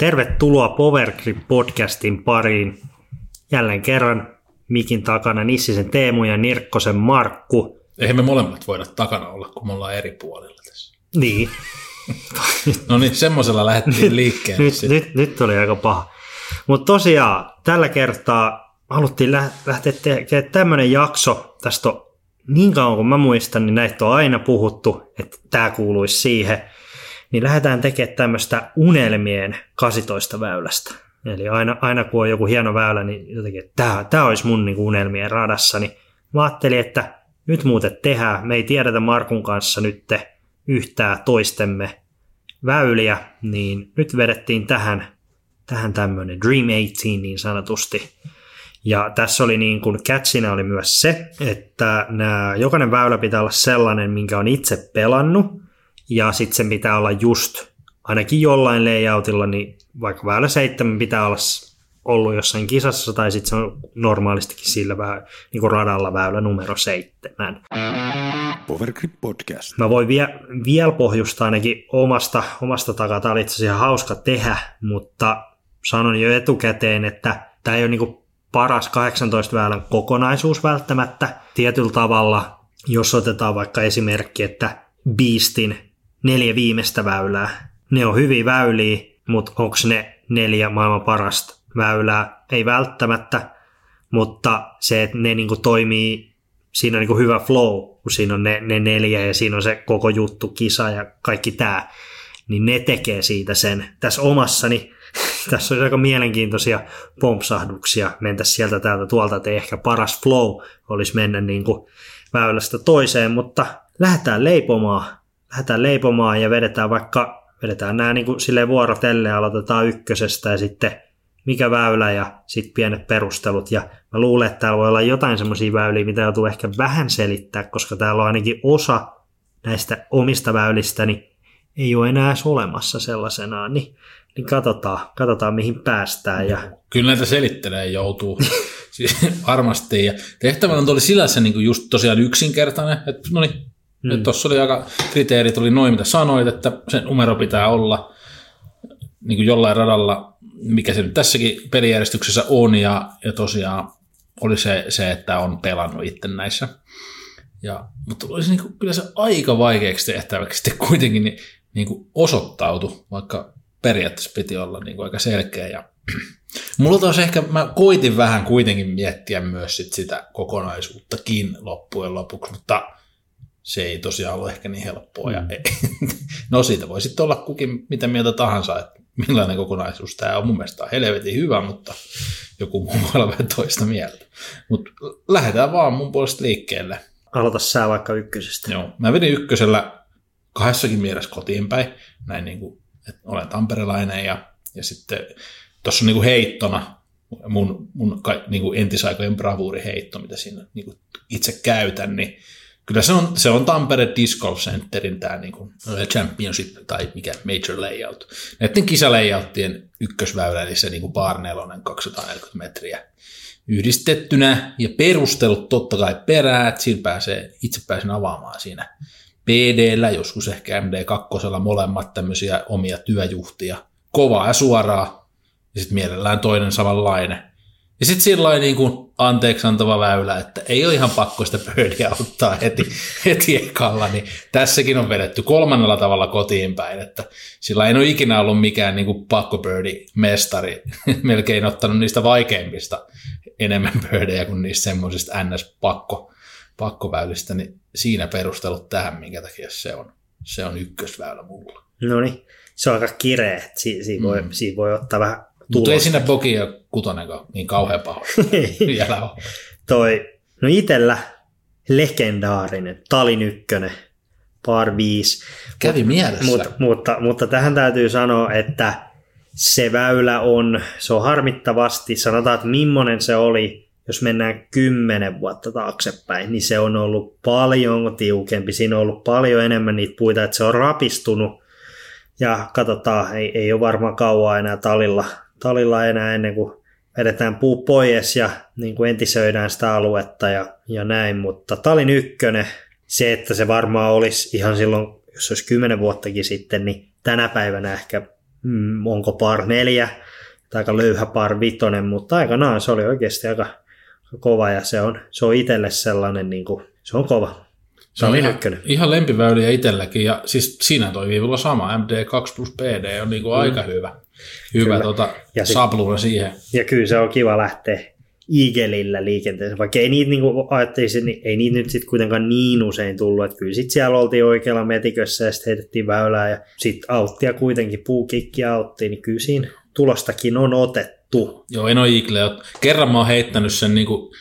Tervetuloa Powergrip podcastin pariin. Jälleen kerran mikin takana Nissisen Teemu ja Nirkkosen Markku. Eihän me molemmat voida takana olla, kun me ollaan eri puolilla tässä. Niin. no niin, semmoisella lähdettiin liikkeelle. nyt, nyt, nyt oli aika paha. Mutta tosiaan tällä kertaa haluttiin lähteä tekemään tämmöinen jakso. Tästä on niin kauan kuin mä muistan, niin näitä on aina puhuttu, että tämä kuuluisi siihen. Niin lähdetään tekemään tämmöistä unelmien 18 väylästä. Eli aina, aina kun on joku hieno väylä, niin jotenkin, että tämä, tämä olisi mun niin unelmien radassa. Niin mä ajattelin, että nyt muuten tehdään. Me ei tiedetä Markun kanssa nyt yhtään toistemme väyliä, niin nyt vedettiin tähän, tähän tämmöinen Dream 18 niin sanotusti. Ja tässä oli niin kuin catchina oli myös se, että nämä, jokainen väylä pitää olla sellainen, minkä on itse pelannut, ja sitten sen pitää olla just ainakin jollain layoutilla, niin vaikka väylä 7 pitää olla ollut jossain kisassa, tai sitten se on normaalistikin sillä vä- niin kuin radalla väylä numero 7. Powergrip Podcast. Mä voin vie, vielä pohjustaa ainakin omasta, omasta takaa. Tämä oli itse asiassa hauska tehdä, mutta sanon jo etukäteen, että tämä ei ole niin paras 18 väylän kokonaisuus välttämättä. Tietyllä tavalla, jos otetaan vaikka esimerkki, että Beastin neljä viimeistä väylää, ne on hyviä väyliä, mutta onko ne neljä maailman parasta väylää? Ei välttämättä, mutta se, että ne niinku toimii, siinä on niinku hyvä flow, kun siinä on ne, ne neljä ja siinä on se koko juttu, kisa ja kaikki tämä, niin ne tekee siitä sen. Tässä omassani tässä olisi aika mielenkiintoisia pompsahduksia. Mentäisiin sieltä täältä tuolta, että ehkä paras flow olisi mennä niin kuin väylästä toiseen, mutta lähdetään leipomaan, lähdetään leipomaan ja vedetään vaikka, vedetään nämä niin kuin silleen vuorotelle, aloitetaan ykkösestä ja sitten mikä väylä ja sitten pienet perustelut. Ja mä luulen, että täällä voi olla jotain semmoisia väyliä, mitä joutuu ehkä vähän selittää, koska täällä on ainakin osa näistä omista väylistä, niin ei ole enää olemassa sellaisenaan, niin niin katsotaan, katsotaan mihin päästään. Ja... Kyllä näitä selittelee joutuu siis varmasti. Ja tehtävä on oli sillä se niin just tosiaan yksinkertainen, että no niin, mm. tuossa oli aika, kriteerit oli noin mitä sanoit, että se numero pitää olla niin kuin jollain radalla, mikä se nyt tässäkin pelijärjestyksessä on, ja, ja tosiaan oli se, se, että on pelannut itse näissä. Ja, mutta olisi niin kuin, kyllä se aika vaikeaksi tehtäväksi sitten kuitenkin niin, niin kuin osoittautu, vaikka periaatteessa piti olla niin kuin aika selkeä. Ja mulla taas ehkä, mä koitin vähän kuitenkin miettiä myös sit sitä kokonaisuuttakin loppujen lopuksi, mutta se ei tosiaan ole ehkä niin helppoa. Mm. Ja ei. no siitä voi sitten olla kukin mitä mieltä tahansa, että millainen kokonaisuus tämä on. Mun mielestä on helvetin hyvä, mutta joku muu voi olla vähän toista mieltä. Mutta lähdetään vaan mun puolesta liikkeelle. Aloita sä vaikka ykkösestä. Joo, mä vedin ykkösellä kahdessakin mielessä kotiin päin, näin niin kuin että olen tamperelainen ja, ja sitten tuossa on niin kuin heittona mun, mun niin kuin entisaikojen bravuuriheitto, mitä siinä niin kuin itse käytän, niin kyllä se on, se on Tampere Disc Golf Centerin tämä niin kuin championship tai mikä major layout. Näiden kisalayouttien ykkösväylä, eli se niin kuin bar 4, 240 metriä yhdistettynä ja perustelut totta kai perää, että siinä pääsee, itse pääsen avaamaan siinä PD, joskus ehkä MD2 molemmat tämmöisiä omia työjuhtia. Kovaa ja suoraa, ja sitten mielellään toinen samanlainen. Ja sitten sillä niin kuin anteeksi antava väylä, että ei ole ihan pakko sitä birdia ottaa heti, heti ekalla, niin tässäkin on vedetty kolmannella tavalla kotiin päin, että sillä ei ole ikinä ollut mikään niin kuin pakko birdi mestari, melkein ottanut niistä vaikeimmista enemmän birdejä kuin niistä semmoisista ns-pakko pakkoväylistä, niin siinä perustelut tähän, minkä takia se on, se on ykkösväylä mulla. No niin, se on aika kireä, si- siinä, voi, mm. siinä voi ottaa vähän tulosta. Mutta ei sinne Bogi ja Kutonenkaan niin kauhean pahoin vielä ole. Toi, no itellä legendaarinen Talin ykkönen, par 5. Kävi mielessä. Mutta, mutta, mutta tähän täytyy sanoa, että se väylä on, se on harmittavasti, sanotaan, että millainen se oli jos mennään kymmenen vuotta taaksepäin, niin se on ollut paljon tiukempi. Siinä on ollut paljon enemmän niitä puita, että se on rapistunut. Ja katsotaan, ei, ei ole varmaan kauaa enää talilla, talilla enää ennen kuin vedetään puu pois ja niin kuin entisöidään sitä aluetta ja, ja näin. Mutta talin ykkönen, se, että se varmaan olisi ihan silloin, jos olisi kymmenen vuottakin sitten, niin tänä päivänä ehkä mm, onko par neljä tai aika löyhä par vitonen, mutta aikanaan se oli oikeasti aika kova ja se on, se on itselle sellainen, niin kuin, se on kova. Se on ihan, ykkönen. ihan lempiväyliä itselläkin, ja siis siinä toimii vielä sama, MD2 plus PD on niinku mm. aika hyvä, hyvä Kyllä. tota, Ja sit- sapluuna siihen. Ja kyllä se on kiva lähteä Igelillä liikenteeseen, vaikka ei niitä niin ajattelisi, niin ei niitä nyt sitten kuitenkaan niin usein tullut, että kyllä sitten siellä oltiin oikealla metikössä ja sitten heitettiin väylää ja sitten auttia kuitenkin, puukikki autti, niin kyllä siinä tulostakin on otettu. Joo, en ole Eagle. Kerran mä oon heittänyt sen, niinku,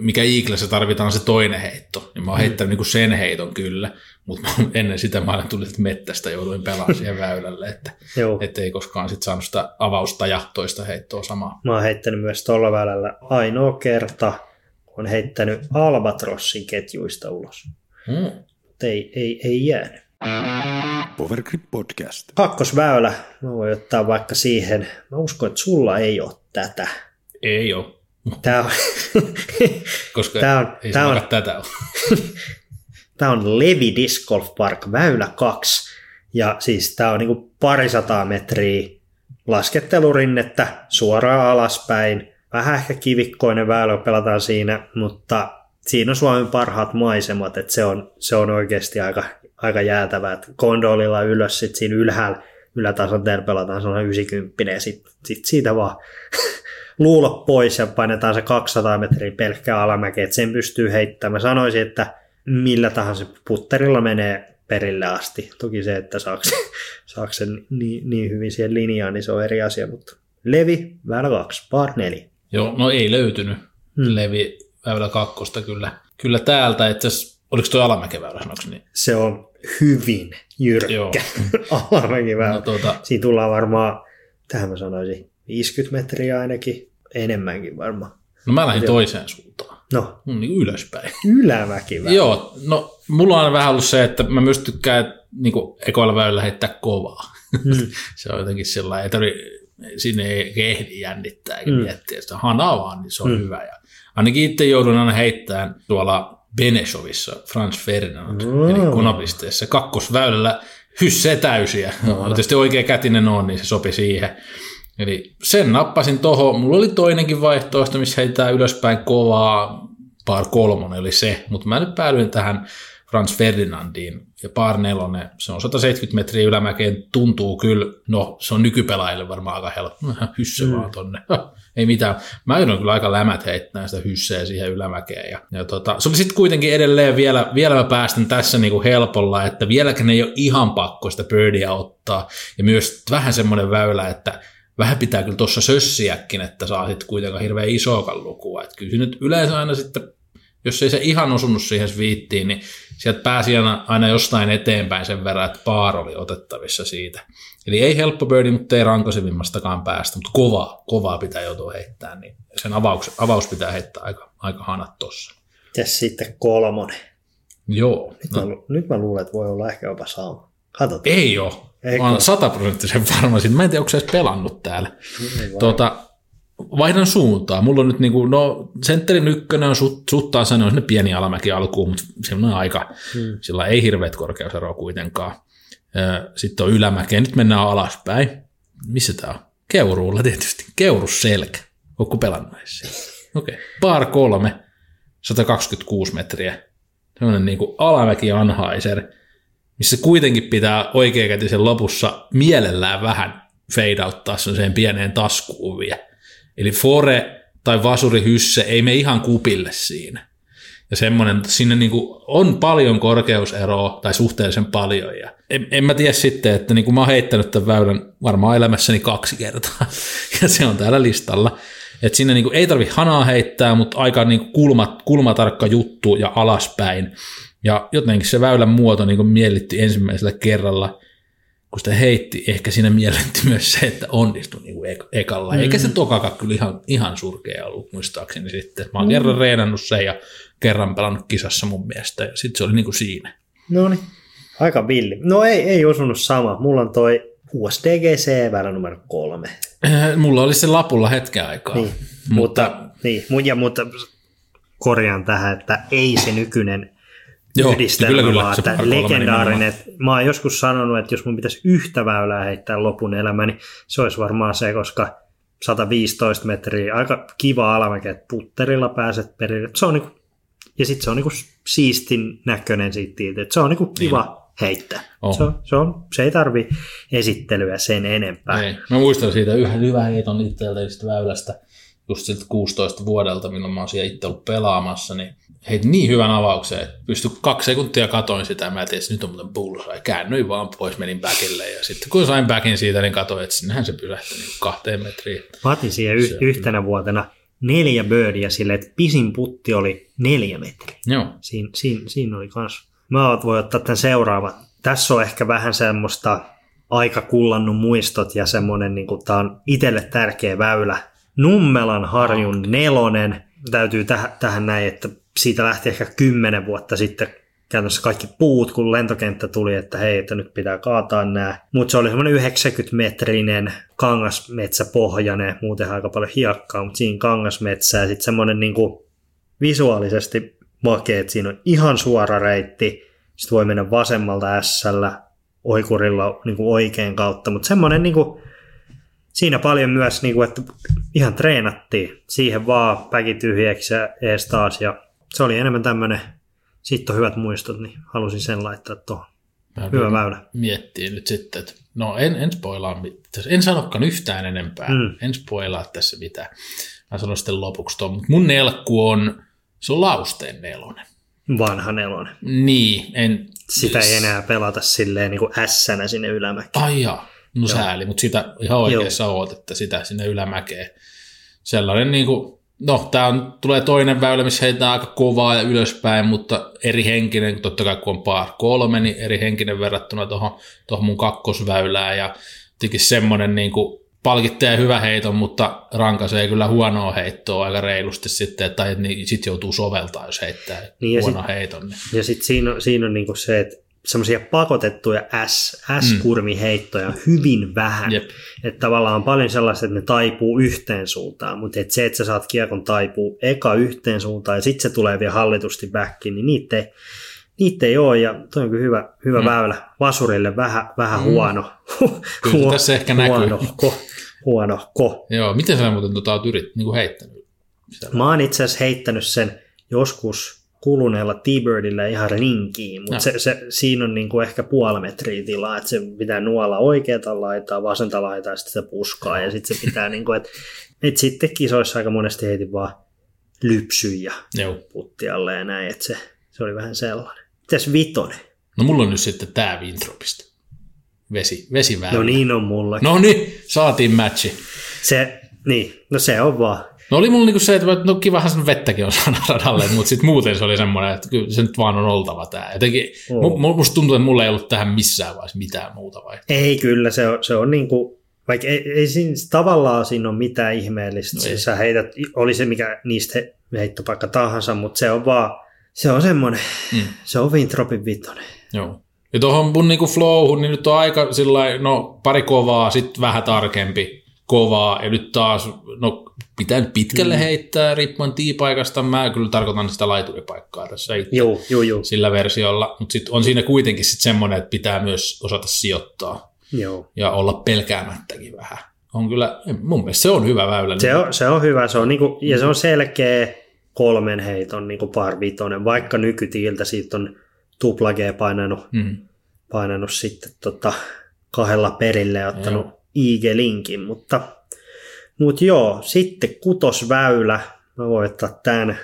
mikä Eaglessä tarvitaan se toinen heitto, niin mä oon heittänyt niinku sen heiton kyllä, mutta ennen sitä mä olen tullut mettästä, jouduin pelaamaan siihen väylälle, että et ei koskaan sit saanut sitä avausta ja toista heittoa samaa. Mä oon heittänyt myös tuolla välällä ainoa kerta, kun on heittänyt Albatrossin ketjuista ulos. Mm. Mutta ei, ei, ei jäänyt. Powergrip Podcast. Kakkosväylä, mä voin ottaa vaikka siihen. Mä uskon, että sulla ei ole tätä. Ei ole, Tää on, koska Tää on- ei tää se on- tätä ole. tää on Levi Disc Golf Park, väylä 2. Ja siis tää on niinku parisataa metriä laskettelurinnettä suoraan alaspäin. Vähän ehkä kivikkoinen väylä, pelataan siinä, mutta siinä on Suomen parhaat maisemat, että se on, se on oikeasti aika, aika jäätävää. että Kondolilla ylös, sitten siinä ylhäällä ylätason teillä pelataan sellainen 90 ja sitten sit siitä vaan luulo pois ja painetaan se 200 metriä pelkkää alamäkeä, että sen pystyy heittämään. Mä sanoisin, että millä tahansa putterilla menee perille asti. Toki se, että saako, saako sen niin, niin hyvin siihen linjaan, niin se on eri asia, mutta Levi, väylä 2, par 4. Joo, no ei löytynyt Hmm. Levi väylä kakkosta kyllä. Kyllä täältä, että oliko tuo alamäkeväylä sanoksi niin? Se on hyvin jyrkkä Joo. alamäkiväylä. No, tuota, Siinä tullaan varmaan, tähän mä sanoisin, 50 metriä ainakin, enemmänkin varmaan. no mä lähdin toiseen suuntaan, No, mm, niin ylöspäin. ylämäkiväylä. Joo, no mulla on vähän ollut se, että mä myös tykkään niin ekoilla väylillä heittää kovaa. Mm. se on jotenkin sellainen, ei tarvi, sinne ei ehdi jännittää eikä Mm. miettiä sitä hanaa vaan, niin se on Mm. hyvä. Ja ainakin itse joudun aina heittämään tuolla Beneshovissa Franz Ferdinand, Mm. eli konapisteessä kakkosväylällä hyssee täysiä. No, tietysti oikea kätinen on, niin se sopi siihen. Eli sen nappasin toho. Mulla oli toinenkin vaihtoehto, missä heittää ylöspäin kovaa. Par kolmonen oli se, mutta mä nyt päädyin tähän Franz Ferdinandiin ja par nelonen. Se on 170 metriä ylämäkeen, tuntuu kyllä, no se on nykypelaajille varmaan aika helppo. Hysse vaan tonne. Ei mitään. Mä joudun kyllä aika lämät heittämään sitä hysseä siihen ylämäkeen. Ja, ja tota, se oli sitten kuitenkin edelleen vielä, vielä mä päästän tässä niinku helpolla, että vieläkään ei ole ihan pakko sitä birdia ottaa. Ja myös vähän semmoinen väylä, että vähän pitää kyllä tuossa sössiäkin, että saa sitten kuitenkaan hirveän isoakaan lukua. Että kyllä se nyt yleensä aina sitten, jos ei se ihan osunut siihen viittiin, niin sieltä pääsi aina, aina jostain eteenpäin sen verran, että paar oli otettavissa siitä. Eli ei helppo birdie, mutta ei rankaisemimmastakaan päästä, mutta kovaa, kovaa pitää joutua heittämään, niin sen avaus, avaus pitää heittää aika, aika hanat tossa. Mitäs sitten kolmonen? Joo, Nyt, no, mä, nyt mä luulen, että voi olla ehkä jopa sama. Katsotaan. ei ole. Eikö Mä ole? oon sataprosenttisen varma siitä. Mä en tiedä, onko se edes pelannut täällä. Tuota, vaihdan suuntaa. Mulla on nyt niinku, no sentterin ykkönen on sut, suttaan sanoa sinne pieni alamäki alkuun, mutta semmoinen aika, Hmm. sillä ei hirveät korkeuseroa kuitenkaan. Sitten on ylämäkeen, nyt mennään alaspäin. Missä tää on? Keuruulla tietysti. Keurusselkä. Ootko pelannut? Okei. Okay. Par kolme, 126 metriä. Semmoinen niinku alamäki Anhaiser, missä kuitenkin pitää oikeakätisen lopussa mielellään vähän fade-outtaa sen pieneen taskuun vielä. Eli fore tai vasuri hysse ei me ihan kupille siinä. Ja semmoinen, sinne niinku on paljon korkeuseroa, tai suhteellisen paljon. Ja en, en mä tiedä sitten, että niinku mä oon heittänyt tämän väylän varmaan elämässäni kaksi kertaa. Ja se on täällä listalla. Että sinne niinku ei tarvi hanaa heittää, mutta aika niinku kulma, kulmatarkka juttu ja alaspäin. Ja jotenkin se väylän muoto niinku miellytti ensimmäisellä kerralla, kun sitä heitti, ehkä siinä miellytti myös se, että onnistui niinku ek- ekalla. Eikä se tokakaan kyllä ihan, ihan surkea ollut muistaakseni sitten. Mä oon mm. kerran reenannut sen ja kerran pelannut kisassa mun mielestä, ja sitten se oli niinku siinä. No niin, aika villi. No ei, ei osunut sama. Mulla on toi USDGC väylä numero kolme. Äh, Mulla oli se lapulla hetken aikaa. Niin, mutta, niin, mu- ja, mutta korjaan tähän, että ei se nykyinen Joo, yhdistelmä, kyllä, kyllä, vaan se että legendaarinen. että Mä oon joskus sanonut, että jos mun pitäisi yhtä väylää heittää lopun elämä, niin se olisi varmaan se, koska 115 metriä, aika kiva alamäki, että putterilla pääset perille. Se on niinku, ja sitten se on niinku siistin näköinen siitä, että se on niinku kiva niin. heittää. On. Se, on, se, on, se ei tarvi esittelyä sen enempää. Ei. Mä muistan siitä yhden hyvän heiton itseltä väylästä, just siltä 16 vuodelta, milloin mä oon siellä itse ollut pelaamassa, niin heitin niin hyvän avauksen, että pystyi kaksi sekuntia katoin sitä, mä tiesin, että nyt on muuten bullseye. Käännyin vaan pois, menin backille, ja sitten kun sain backin siitä, niin katsoin, että sinnehän se pysähtyi niin kahteen metriin. Mä otin siihen y- yhtenä vuotena neljä birdia silleen, että pisin putti oli neljä metriä. Joo, Siin, siinä, siinä oli kans. Mä voi ottaa tämän seuraavan. Tässä on ehkä vähän semmoista aika kullannut muistot ja semmoinen, niin kuin, tää on itselle tärkeä väylä. Nummelan harjun nelonen. Täytyy tähän, tähän näin, että siitä lähti ehkä kymmenen vuotta sitten käytännössä kaikki puut, kun lentokenttä tuli, että hei, että nyt pitää kaataa nämä. Mutta se oli semmoinen 90-metrinen kangasmetsäpohjainen, muuten aika paljon hiekkaa, mutta siinä kangasmetsää ja sitten semmoinen niinku visuaalisesti makea, että siinä on ihan suora reitti, sitten voi mennä vasemmalta ässällä, oikurilla niin kuin oikein kautta, mutta semmoinen niin kuin, siinä paljon myös, niin kuin, että ihan treenattiin siihen vaan päki tyhjäksi ja ees taas ja se oli enemmän tämmöinen, siitä on hyvät muistot, niin halusin sen laittaa tuohon. Hyvä väylä. miettii nyt sitten, että no en, en spoilaa. En sanokaan yhtään enempää. Mm. En spoilaa tässä mitään. Mä sanon sitten lopuksi tuon. Mutta mun nelkku on, se on Lausteen nelonen. Vanha nelonen. Niin, en... Sitä ei enää pelata silleen niin kuin ässänä sinne ylämäkeen. Ai jaa, no sääli, mutta sitä ihan oikeassa oot, että sitä sinne ylämäkeen. Sellainen niin kuin, no tää on, tulee toinen väylä, missä heitetään aika kovaa ja ylöspäin, mutta eri henkinen, totta kai kun on par kolme, niin eri henkinen verrattuna tuohon tohon mun kakkosväylään ja jotenkin semmoinen niin kuin palkitsee hyvä heiton, mutta rankaisee kyllä huonoa heittoa aika reilusti sitten, tai niin sit joutuu soveltaa, jos heittää Niin huono sit- heiton. Niin. Ja sitten siinä on, siinä on niinku se, että semmoisia pakotettuja S, S-kurmiheittoja on hyvin vähän. Jep. Että tavallaan on paljon sellaista, että ne taipuu yhteen suuntaan, mutta et se, että sä saat kiekon taipuu eka yhteen suuntaan ja sitten se tulee vielä hallitusti backiin, niin niitä ei, niitä ei ole ja toi on kyllä hyvä, hyvä mm. väylä. Vasurille vähän, vähän mm. huono. Kyllä tässä ehkä näkyy. Huonohko. Huonohko. Joo, miten sä muuten tota oot yrit, niin heittänyt? Sitä? Mä oon itse asiassa heittänyt sen joskus kuluneella T-Birdillä ihan rinkiin, mutta se, se, siinä on niinku ehkä puoli metriä tilaa, että se pitää nuolla oikeata laitaa, vasenta laitaa ja sitten se puskaa ja sitten se pitää niinku, että et sitten kisoissa aika monesti heitin vaan lypsyjä Joo. puttialle ja näin, että se, se oli vähän sellainen. Mitäs vitonen? No mulla on nyt sitten tää Wintropista. Vesi, vesiväylä. No niin on mulla. No niin, saatiin matchi. Se, niin, no se on vaan. No oli mulla niinku se, että no kivahan sen vettäkin on saada radalle, mutta sitten muuten se oli semmoinen, että kyllä se nyt vaan on oltava tää. Jotenkin, mu, musta tuntuu, että mulla ei ollut tähän missään vaiheessa mitään muuta vai. Ei kyllä, se on, se on niin kuin, vaikka ei, ei siinä, tavallaan siinä ole mitään ihmeellistä. No ei. Sä heität, oli se mikä niistä he- heittopaikka tahansa, mutta se on vaan, se on semmoinen, Mm. se on Wintropin vitonen. Joo. Ja tuohon mun niinku flowhun, niin nyt on aika sillä no pari kovaa, sitten vähän tarkempi kovaa, ja nyt taas, no pitää nyt pitkälle mm. heittää riippuen tiipaikasta, mä kyllä tarkoitan sitä laituripaikkaa tässä itse Joo, joo, joo. sillä versiolla, mutta sitten on siinä kuitenkin sit semmoinen, että pitää myös osata sijoittaa joo. ja olla pelkäämättäkin vähän. On kyllä, mun mielestä se on hyvä väylä. Se on, se on hyvä, se on niinku, ja se on selkeä kolmen heiton niinku par vitonen, vaikka nykytiiltä siitä on tupla G painanut, Mm. painanut sitten tota kahdella perille ja ottanut IG-linkin, mutta, mutta joo, sitten kutosväylä, mä voin ottaa tämän,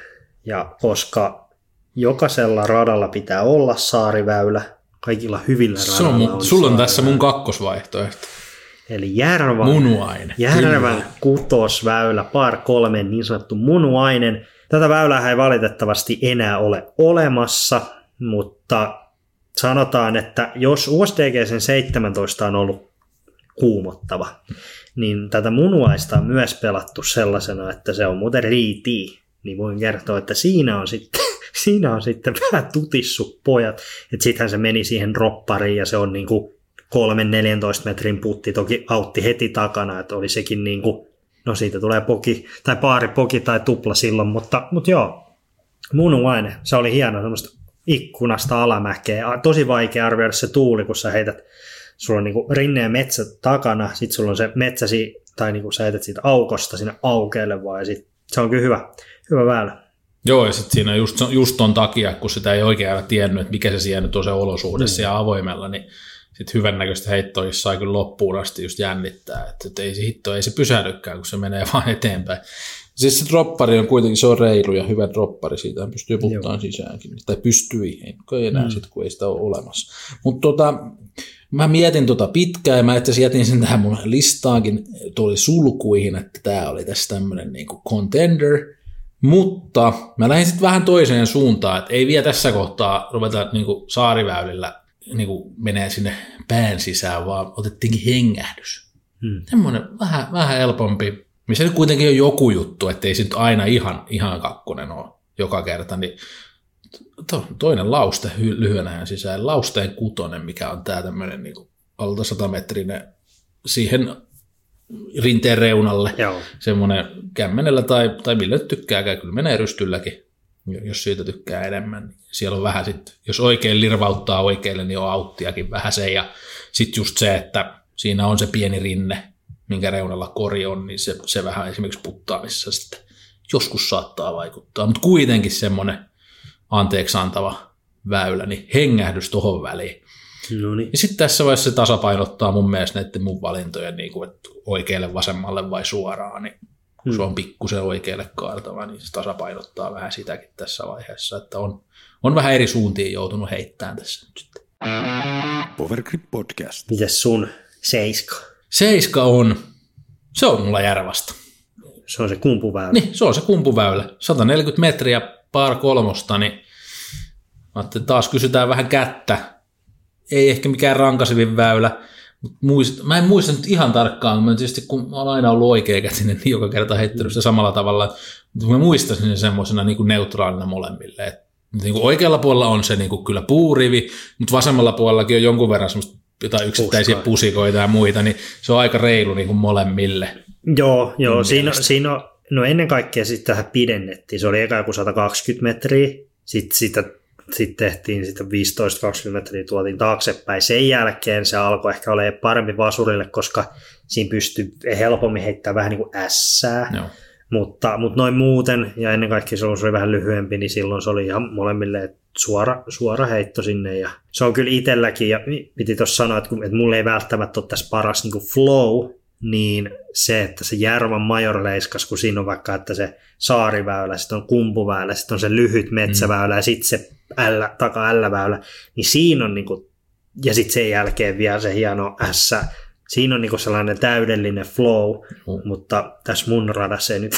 ja koska jokaisella radalla pitää olla saariväylä, kaikilla hyvillä Se on radalla mun, sulla on tässä mun kakkosvaihtoehto. Eli Järvan, Munuainen. Järven Kyllä. kutosväylä, par kolme, niin sanottu munuainen. Tätä väylää ei valitettavasti enää ole olemassa, mutta sanotaan, että jos USDG sen 17 on ollut kuumottava, niin tätä munuaista on myös pelattu sellaisena, että se on muuten riitii. Niin voin kertoa, että siinä on sitten, siinä on sitten vähän tutissu pojat. Että sittenhän se meni siihen roppariin ja se on niin kuin 3-14 metrin putti toki autti heti takana, että oli sekin niin kuin, no siitä tulee poki, tai paari poki tai tupla silloin, mutta, mutta joo, munuainen, se oli hieno, semmoista ikkunasta alamäkeen. A- Tosi vaikea arvioida se tuuli, kun sä heität, sulla on niinku rinne ja metsä takana, sit sulla on se metsäsi, tai niinku sä heität siitä aukosta sinne aukeelle vaan, ja sit se on kyllä hyvä, hyvä väylä. Joo, ja sitten siinä just, just ton takia, kun sitä ei oikein aina tiennyt, että mikä se siellä nyt on se olosuhde mm. siellä avoimella, niin sitten hyvännäköistä heittoa sai kyllä loppuun asti just jännittää, että, että ei se hitto, ei se pysähdykään, kun se menee vaan eteenpäin. Siis se droppari on kuitenkin, se on reilu ja hyvä droppari, siitä pystyy puttamaan sisäänkin, tai pystyi, ei enää mm. sitten, kun ei sitä ole olemassa. Mutta tota, mä mietin tota pitkään, ja mä itse jätin sen tähän mun listaankin, tuli sulkuihin, että tämä oli tässä tämmöinen niinku contender, mutta mä lähdin sitten vähän toiseen suuntaan, että ei vielä tässä kohtaa ruveta niinku saariväylillä niinku menee sinne pään sisään, vaan otettiinkin hengähdys. Hmm. Semmoinen vähän, vähän helpompi, missä nyt kuitenkin on joku juttu, ettei se nyt aina ihan, ihan kakkonen ole joka kerta, niin to, toinen lauste hy- lyhyenä sisään, lausteen kutonen, mikä on tämä tämmöinen niin alta 100 metrinen siihen rinteen reunalle, Joo. semmoinen kämmenellä tai, tai millä tykkääkään, kyllä menee rystylläkin, jos siitä tykkää enemmän. Siellä on vähän sitten, jos oikein lirvauttaa oikealle, niin on auttiakin vähän se, ja sitten just se, että siinä on se pieni rinne, minkä reunalla kori on, niin se, se vähän esimerkiksi puttaamissa sitten joskus saattaa vaikuttaa, mutta kuitenkin semmoinen anteeksi antava väylä, niin hengähdys tuohon väliin. No niin. Ja sitten tässä vaiheessa se tasapainottaa mun mielestä näiden mun valintojen niin kuin, että oikealle, vasemmalle vai suoraan, niin kun se on pikkusen oikealle kaartava, niin se tasapainottaa vähän sitäkin tässä vaiheessa, että on, on vähän eri suuntiin joutunut heittämään tässä nyt sitten. Powergrip Podcast. Mites sun seiska? Seiska on, se on mulla järvasta. Se on se kumpuväylä. Niin, se on se kumpuväylä. 140 metriä par kolmosta, niin ajattelin, taas kysytään vähän kättä. Ei ehkä mikään rankasevin väylä, mutta muist, mä en muista nyt ihan tarkkaan, mä tietysti kun mä oon aina ollut oikeakätinen, niin joka kerta heittänyt sitä samalla tavalla, mutta mä muistaisin sen semmoisena niin neutraalina molemmille. Et, niin kuin oikealla puolella on se niin kuin kyllä puurivi, mutta vasemmalla puolellakin on jonkun verran semmoista jotain yksittäisiä Puskaa. pusikoita ja muita, niin se on aika reilu niin kuin molemmille. Joo, joo siinä, siinä on, no ennen kaikkea sitten tähän pidennettiin. Se oli eka joku 120 metriä, sitten sitä sit tehtiin sitten 15-20 metriä tuotiin taaksepäin. Sen jälkeen se alkoi ehkä olemaan parempi vasurille, koska siinä pystyi helpommin heittämään vähän niin kuin ässää. Joo. Mutta, mutta noin muuten, ja ennen kaikkea silloin se oli vähän lyhyempi, niin silloin se oli ihan molemmille suora, suora heitto sinne. Ja se on kyllä itselläkin, ja piti tuossa sanoa, että, kun, että mulla ei välttämättä ole tässä paras niin kuin flow, niin se, että se Järvan major leiskas, kun siinä on vaikka, että se saariväylä, sitten on kumpuväylä, sitten on se lyhyt metsäväylä ja sitten se L, taka-L-väylä, niin siinä on niinku, ja sitten sen jälkeen vielä se hieno S, siinä on niinku sellainen täydellinen flow, Mm. mutta tässä mun radassa ei nyt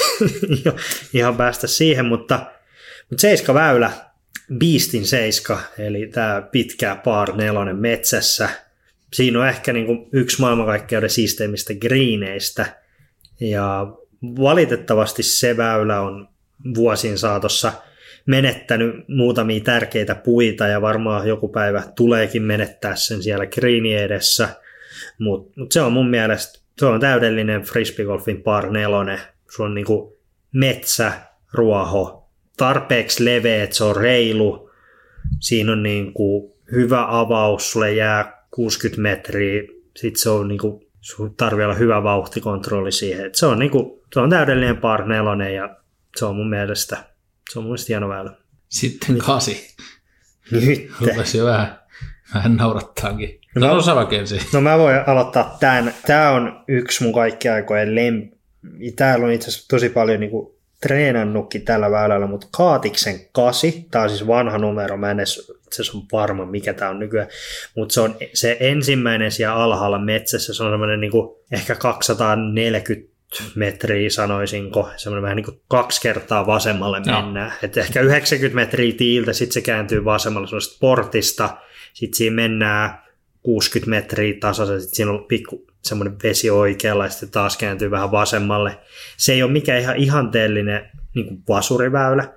ihan päästä siihen, mutta, mutta seiska väylä, Beastin seiska, eli tämä pitkä par nelonen metsässä, siinä on ehkä niin kuin yksi maailmankaikkeuden siisteimmistä greeneistä. Ja valitettavasti se väylä on vuosien saatossa menettänyt muutamia tärkeitä puita ja varmaan joku päivä tuleekin menettää sen siellä greenin edessä. Mutta mut se on mun mielestä se on täydellinen frisbeegolfin par nelonen. Se on niinku metsä, ruoho, tarpeeksi leveä, että se on reilu. Siinä on niinku hyvä avaus, sulle jää 60 metriä, sitten se on niinku, sun tarvii olla hyvä vauhtikontrolli siihen. Et se, on niinku, se on täydellinen par nelonen ja se on mun mielestä, se on mun mielestä hieno väylä. Sitten kasi. Nyt. Rupesi jo vähän, vähän naurattaankin. No, no sä. No mä voin aloittaa tämän. Tämä on yksi mun kaikkien aikojen lem... Täällä on itse asiassa tosi paljon niinku treenannutkin tällä väylällä, mutta Kaatiksen kasi, tämä on siis vanha numero, mä en edes itse on varma, mikä tämä on nykyään, mutta se on se ensimmäinen siellä alhaalla metsässä, se on semmoinen niinku ehkä 240 metriä sanoisinko, semmoinen vähän niin kuin kaksi kertaa vasemmalle Joo. mennään. Et ehkä 90 metriä tiiltä, sitten se kääntyy vasemmalle semmoisesta portista, sitten siinä mennään 60 metriä tasaisesti, sitten siinä on pikku semmoinen vesi oikealla ja sitten taas kääntyy vähän vasemmalle. Se ei ole mikään ihan ihanteellinen niin kuin vasuriväylä,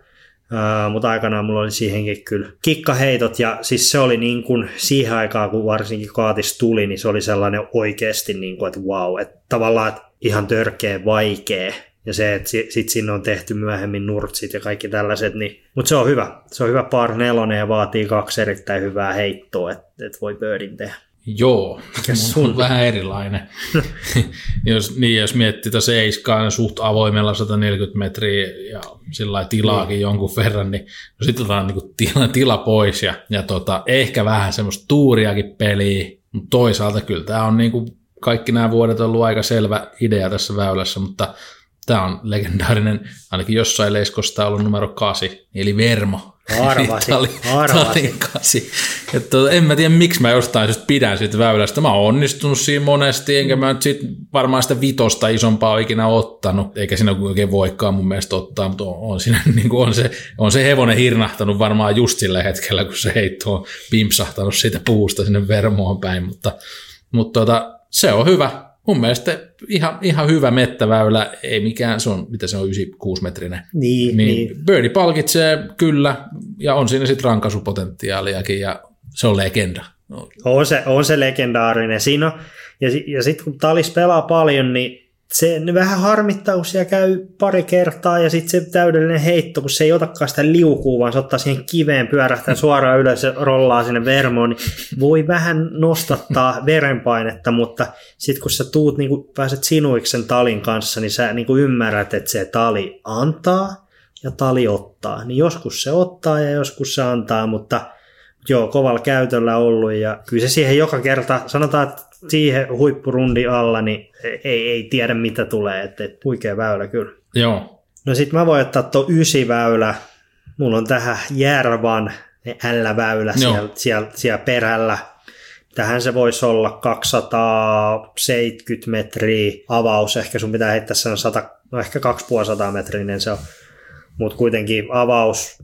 mutta aikanaan mulla oli siihenkin kyllä kikkaheitot ja siis se oli niin kuin siihen aikaan, kun varsinkin kaatis tuli, niin se oli sellainen oikeasti niin kuin, että wow, että tavallaan että ihan törkeä vaikea ja se, että si- sit sinne on tehty myöhemmin nurtsit ja kaikki tällaiset, niin, mutta se on hyvä. Se on hyvä par nelonen ja vaatii kaksi erittäin hyvää heittoa, että et voi birdin tehdä. Joo, mun on vähän erilainen. jos, niin, jos miettii tuossa Eiskaan suht avoimella 140 metriä ja sillä tilaakin jonkun verran, niin no sitten otetaan niin tila, tila pois ja, ja tota, ehkä vähän semmoista tuuriakin peliä, mutta toisaalta kyllä tämä on niin kuin kaikki nämä vuodet ollut aika selvä idea tässä väylässä, mutta tämä on legendaarinen, ainakin jossain leiskosta ollut numero 8, eli Vermo. Arvasin, Tämä oli, arvasin. tämä oli kasi. Et tota, en mä tiedä, miksi mä jostain syystä pidän siitä väylästä. Mä oon onnistunut siinä monesti, enkä mä nyt sit varmaan sitä vitosta isompaa ole ikinä ottanut, eikä siinä oikein voikaan mun mielestä ottaa, mutta on, on, siinä, niin kuin on, se, on se hevonen hirnahtanut varmaan just sillä hetkellä, kun se heitto on pimpsahtanut siitä puusta sinne vermoon päin, mutta, mutta tota, se on hyvä. Mun mielestä ihan, ihan hyvä mettäväylä, ei mikään, se on, mitä se on, 96 metrinen. Niin, Niin, niin. Birdie palkitsee kyllä, ja on siinä sitten rankasupotentiaaliakin, ja se on legenda. No, On se, on se legendaarinen. Siinä on, ja, ja sitten kun Talis pelaa paljon, niin se vähän harmittaa, kun siellä käy pari kertaa ja sitten se täydellinen heitto, kun se ei otakaan sitä liukua, vaan se ottaa siihen kiveen, pyörähtää suoraan ylös ja rollaa sinne vermoon, niin voi vähän nostattaa verenpainetta, mutta sitten kun sä tuut, niin kun pääset sinuiksen talin kanssa, niin sä niin ymmärrät, että se tali antaa ja tali ottaa. Niin joskus se ottaa ja joskus se antaa, mutta joo, kovalla käytöllä ollut ja kyllä se siihen joka kerta, sanotaan, että siihen huippurundi alla, niin ei, ei tiedä mitä tulee, että, että huikea väylä kyllä. joo, No sit mä voin ottaa tuo ysiväylä, mulla on tähän Järvan L-väylä siellä, siellä, siellä perällä. Tähän se voisi olla 270 metriä avaus, ehkä sun pitää heittää sen 100, no ehkä 250 metrinen se on. Mutta kuitenkin avaus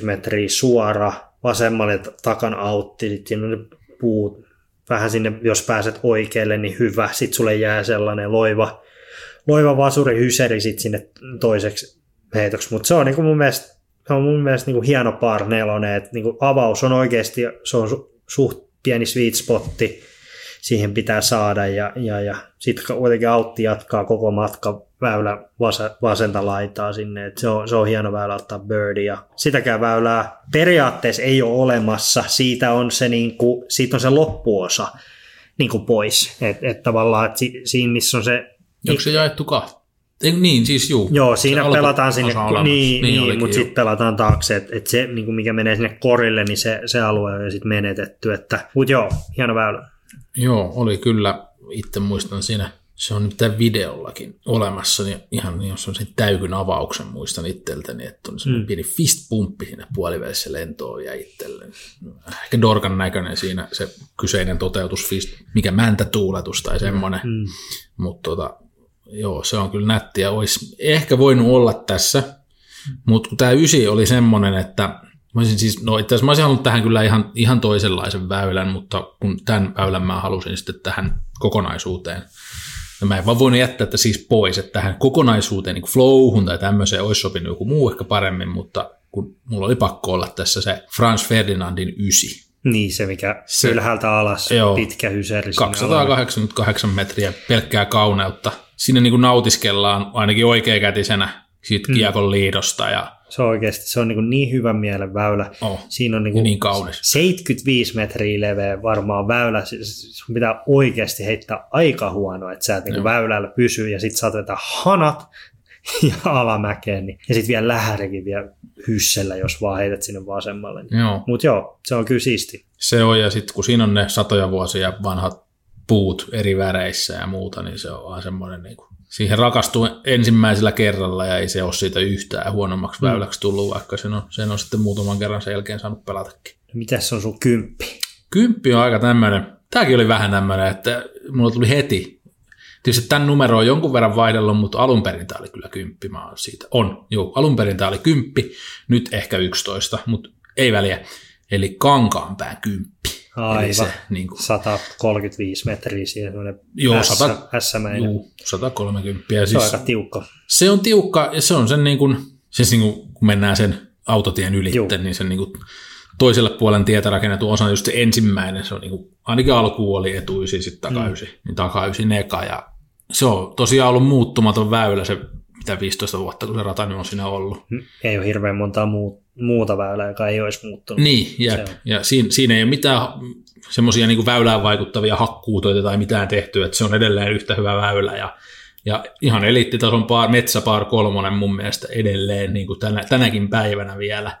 130-150 metriä suora, vasemmalle takan autti, sit siinä on ne puut vähän sinne, jos pääset oikealle, niin hyvä. Sitten sulle jää sellainen loiva, loiva vasuri hyseri sit sinne toiseksi heitoksi. Mutta se on niinku mun mielestä, se on mun mielestä niinku hieno par nelonen, että niinku avaus on oikeasti, se on su, suht pieni sweet spotti, siihen pitää saada ja, ja, ja sitten kuitenkin autti jatkaa koko matka väylä vasenta laitaa sinne, että se on, se on hieno väylä ottaa birdie ja sitäkään väylää periaatteessa ei ole olemassa, siitä on se, niinku, siitä on se loppuosa niinku pois, että et tavallaan et si, siinä missä on se onko se jaettu kahta? Ei, niin, siis juu. Joo, siinä pelataan sinne, niin, niin, olikin, mutta sitten pelataan taakse, että et se niin kuin mikä menee sinne korille, niin se, se alue on jo sitten menetetty. Että, mutta joo, hieno väylä. Joo, oli kyllä, itse muistan siinä, se on nyt tämän videollakin olemassa, niin ihan jos on sen täykyn avauksen muistan itseltäni, että on semmoinen Mm. pieni fistpumppi siinä puolivälissä lentoon ja itselle. Ehkä Dorkan näköinen siinä se kyseinen toteutus, fist, mikä mäntätuuletus tai semmoinen, Mm. mutta tota, joo, se on kyllä nättiä. Olisi ehkä voinut olla tässä, mutta kun tämä ysi oli semmoinen, että mä olisin siis, no itse asiassa mä olisin halunnut tähän kyllä ihan, ihan toisenlaisen väylän, mutta kun tämän väylän mä halusin sitten tähän kokonaisuuteen, ja mä en vaan voinut jättää että siis pois, että tähän kokonaisuuteen, niin flowhun tai tämmöiseen olisi sopinut joku muu ehkä paremmin, mutta kun mulla oli pakko olla tässä se Franz Ferdinandin ysi. Niin se, mikä Se- ylhäältä alas, Joo. pitkä hysäri. alalla. 288 metriä pelkkää kauneutta. Siinä niin kuin nautiskellaan ainakin oikeakätisenä siitä Mm. kiekon liidosta ja Se on oikeasti se on niin, niin hyvä mielen väylä. oh, Siinä on niin, kuin niin kaunis. 75 metriä leveä varmaan väylä. Sun pitää oikeasti heittää aika huono, että sä et niin väylällä pysy ja sit saat vetää hanat ja alamäkeen. Niin. Ja sitten vielä lähärikin vielä hyssellä, jos vaan heität sinne vasemmalle. Niin. Joo, Mutta joo, se on kyllä siisti. se on ja sitten kun siinä on ne satoja vuosia vanhat puut eri väreissä ja muuta, niin se on vaan semmoinen niin kuin, siihen rakastuu ensimmäisellä kerralla ja ei se ole siitä yhtään huonommaksi Mm. väyläksi tullut, vaikka sen on, sen on sitten muutaman kerran sen jälkeen saanut pelatakin. Mitäs se on sun kymppi? Kymppi on aika tämmöinen, tämäkin oli vähän tämmöinen, että mulla tuli heti, tietysti tämän numero on jonkun verran vaihdellut, mutta alun perin tämä oli kyllä kymppi, mä oon siitä, on, joo, alun perin tämä oli kymppi, nyt ehkä 11, mutta ei väliä, eli Kankaanpään kymppi. Aivan. Eli se, niin kuin, 135 metriä siihen semmoinen Joo, S, 100 S-mäinen. juu, 130. Ja Se on siis, aika tiukka. se on tiukka ja se on sen niin kuin, siis niin kuin, kun mennään sen autotien Juu. niin sen niin kuin, toiselle puolen tietä rakennettu osa on just se ensimmäinen, se on niin kuin, ainakin alkuun oli etuysi, sitten takaysi, mm. niin takaysi eka ja se on tosiaan ollut muuttumaton väylä se mitä 15 vuotta, kun se rata nyt on siinä ollut. Ei ole hirveän montaa muu, muuta väylää, joka ei olisi muuttunut. Niin, jep. ja siinä, siinä ei ole mitään semmoisia niin väylään vaikuttavia hakkuutoita tai mitään tehty, että se on edelleen yhtä hyvä väylä ja, ja ihan eliittitason paar, metsäpaar kolmonen mun mielestä edelleen niin kuin tänä, tänäkin päivänä vielä.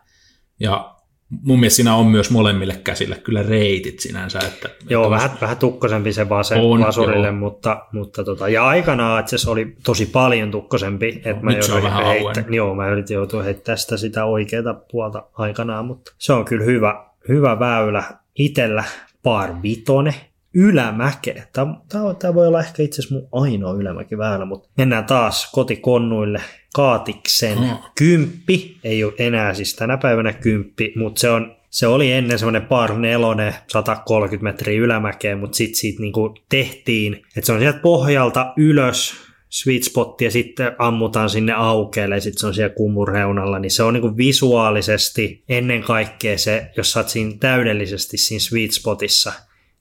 Ja mun mielestä siinä on myös molemmille käsille kyllä reitit sinänsä. Että, joo, että vähän, vähän tukkosempi se vase, On, vasurille, joo. mutta, mutta tota, ja aikanaan itse asiassa oli tosi paljon tukkosempi. että mä nyt se on vähän heittää, auennut. Joo, mä yritin joutua heittämään sitä, sitä oikeaa puolta aikanaan, mutta se on kyllä hyvä, hyvä väylä. Itellä par vitone ylämäkeä. Tämä, tämä, tämä voi olla ehkä itse asiassa mun ainoa ylämäkiväylä, mutta mennään taas kotikonnuille. Kaatiksen Mm. kymppi, ei ole enää siis tänä päivänä kymppi, mutta se, on, se oli ennen semmoinen par nelonen, 130 metriä ylämäkeä, mutta sitten siitä niinku tehtiin, että se on sieltä pohjalta ylös, sweet spot ja sitten ammutaan sinne aukeelle ja sitten se on siellä kumurreunalla, niin se on niinku visuaalisesti ennen kaikkea se, jos sä oot siinä täydellisesti siinä sweet spotissa,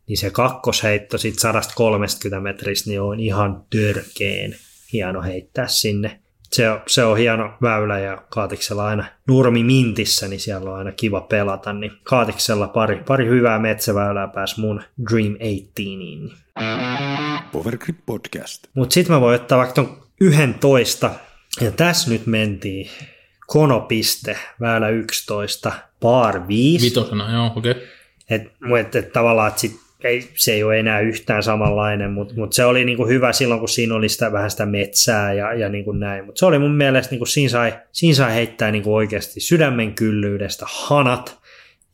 niin se kakkosheitto sit 130 metristä niin on ihan törkeen hieno heittää sinne. Se on, se on hieno väylä ja Kaatiksella aina nurmi mintissä, niin siellä on aina kiva pelata. Niin Kaatiksella pari, pari hyvää metsäväylää pääsi mun Dream 18iin. Powergrip Podcast. Mutta sitten mä voin ottaa vaikka ton 11. Ja tässä nyt mentiin konopiste, väylä 11, par 5. Vitosena, joo, okei. Okay. Et, et, et tavallaan, että sit ei, se ei ole enää yhtään samanlainen, mutta mut se oli niinku hyvä silloin, kun siinä oli sitä, vähän sitä metsää ja, ja niinku näin. Mutta se oli mun mielestä, niinku, siinä, sai, siinä sai heittää niinku oikeasti sydämen kyllyydestä hanat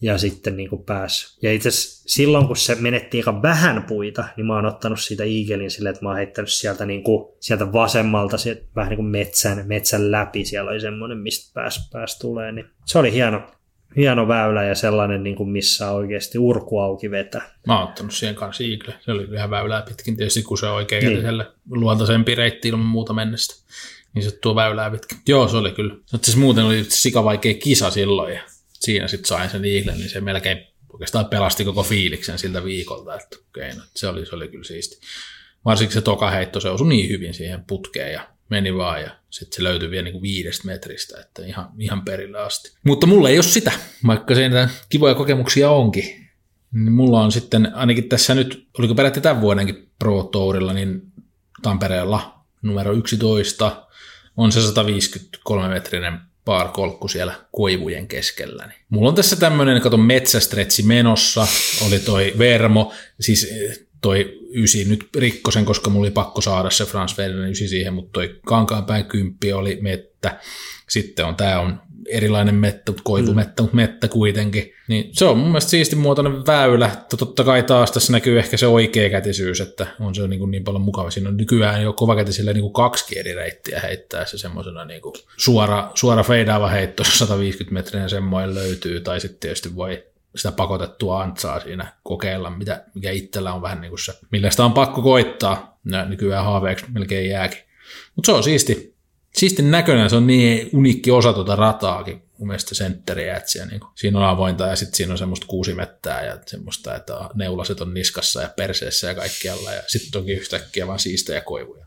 ja sitten niinku pääs. Ja itse silloin, kun se menettiin aika vähän puita, niin mä oon ottanut siitä Eaglein silleen, että mä oon heittänyt sieltä, niinku, sieltä vasemmalta sieltä, vähän niin kuin metsän, metsän läpi. Siellä oli semmoinen, mistä pääs, pääs tulee. Niin se oli hieno, hieno väylä ja sellainen, niin kuin missä oikeasti urku auki vetää. Mä oon ottanut siihen kanssa Eagle. Se oli ihan väylää pitkin tietysti, kun se oikein niin. luontaisempi reitti ilman muuta mennestä. Niin se tuo väylää pitkin. Joo, se oli kyllä. Mutta siis muuten oli sika vaikea kisa silloin ja siinä sitten sain sen Eagle, niin se melkein oikeastaan pelasti koko fiiliksen siltä viikolta. Että okay, no, se, oli, se oli kyllä siisti. Varsinkin se toka heitto, se osui niin hyvin siihen putkeen ja meni vaan ja sitten se löytyi vielä niin viidestä metristä, että ihan, ihan perille asti. Mutta mulla ei ole sitä, vaikka siinä kivoja kokemuksia onkin. Niin mulla on sitten ainakin tässä nyt, oliko peräti tämän vuodenkin Pro Tourilla, niin Tampereella numero 11 on se 153-metrinen kolkku siellä koivujen keskellä. Niin. Mulla on tässä tämmöinen, kato metsästretsi menossa, oli toi Vermo, siis toi ysi nyt rikkosen, koska mulla oli pakko saada se Frans Ferdinand ysi siihen, mutta toi Kankaanpäin kymppi oli mettä. Sitten on, tää on erilainen mettä, mutta koivumettä, mm. mutta mettä kuitenkin. Niin se on mun mielestä siisti muotoinen väylä. Totta kai taas tässä näkyy ehkä se oikea kätisyys, että on se niin, kuin niin paljon mukava. Siinä on nykyään jo kovakätisillä niin kuin kaksi eri reittiä heittää se semmoisena niin kuin suora, suora feidaava heitto, 150 metriä semmoinen löytyy, tai sitten tietysti voi sitä pakotettua antsaa siinä kokeilla, mitä, mikä itsellä on vähän niin kuin se, millä sitä on pakko koittaa. Ja nykyään haaveeksi melkein jääkin. Mutta se on siisti, siisti näköinen, se on niin uniikki osa tuota rataakin, mun mielestä sentteriä, että niin kuin, siinä on avointa ja sitten siinä on semmoista kuusimettää ja semmoista, että neulaset on niskassa ja perseessä ja kaikkialla ja sitten toki yhtäkkiä vaan siistejä koivuja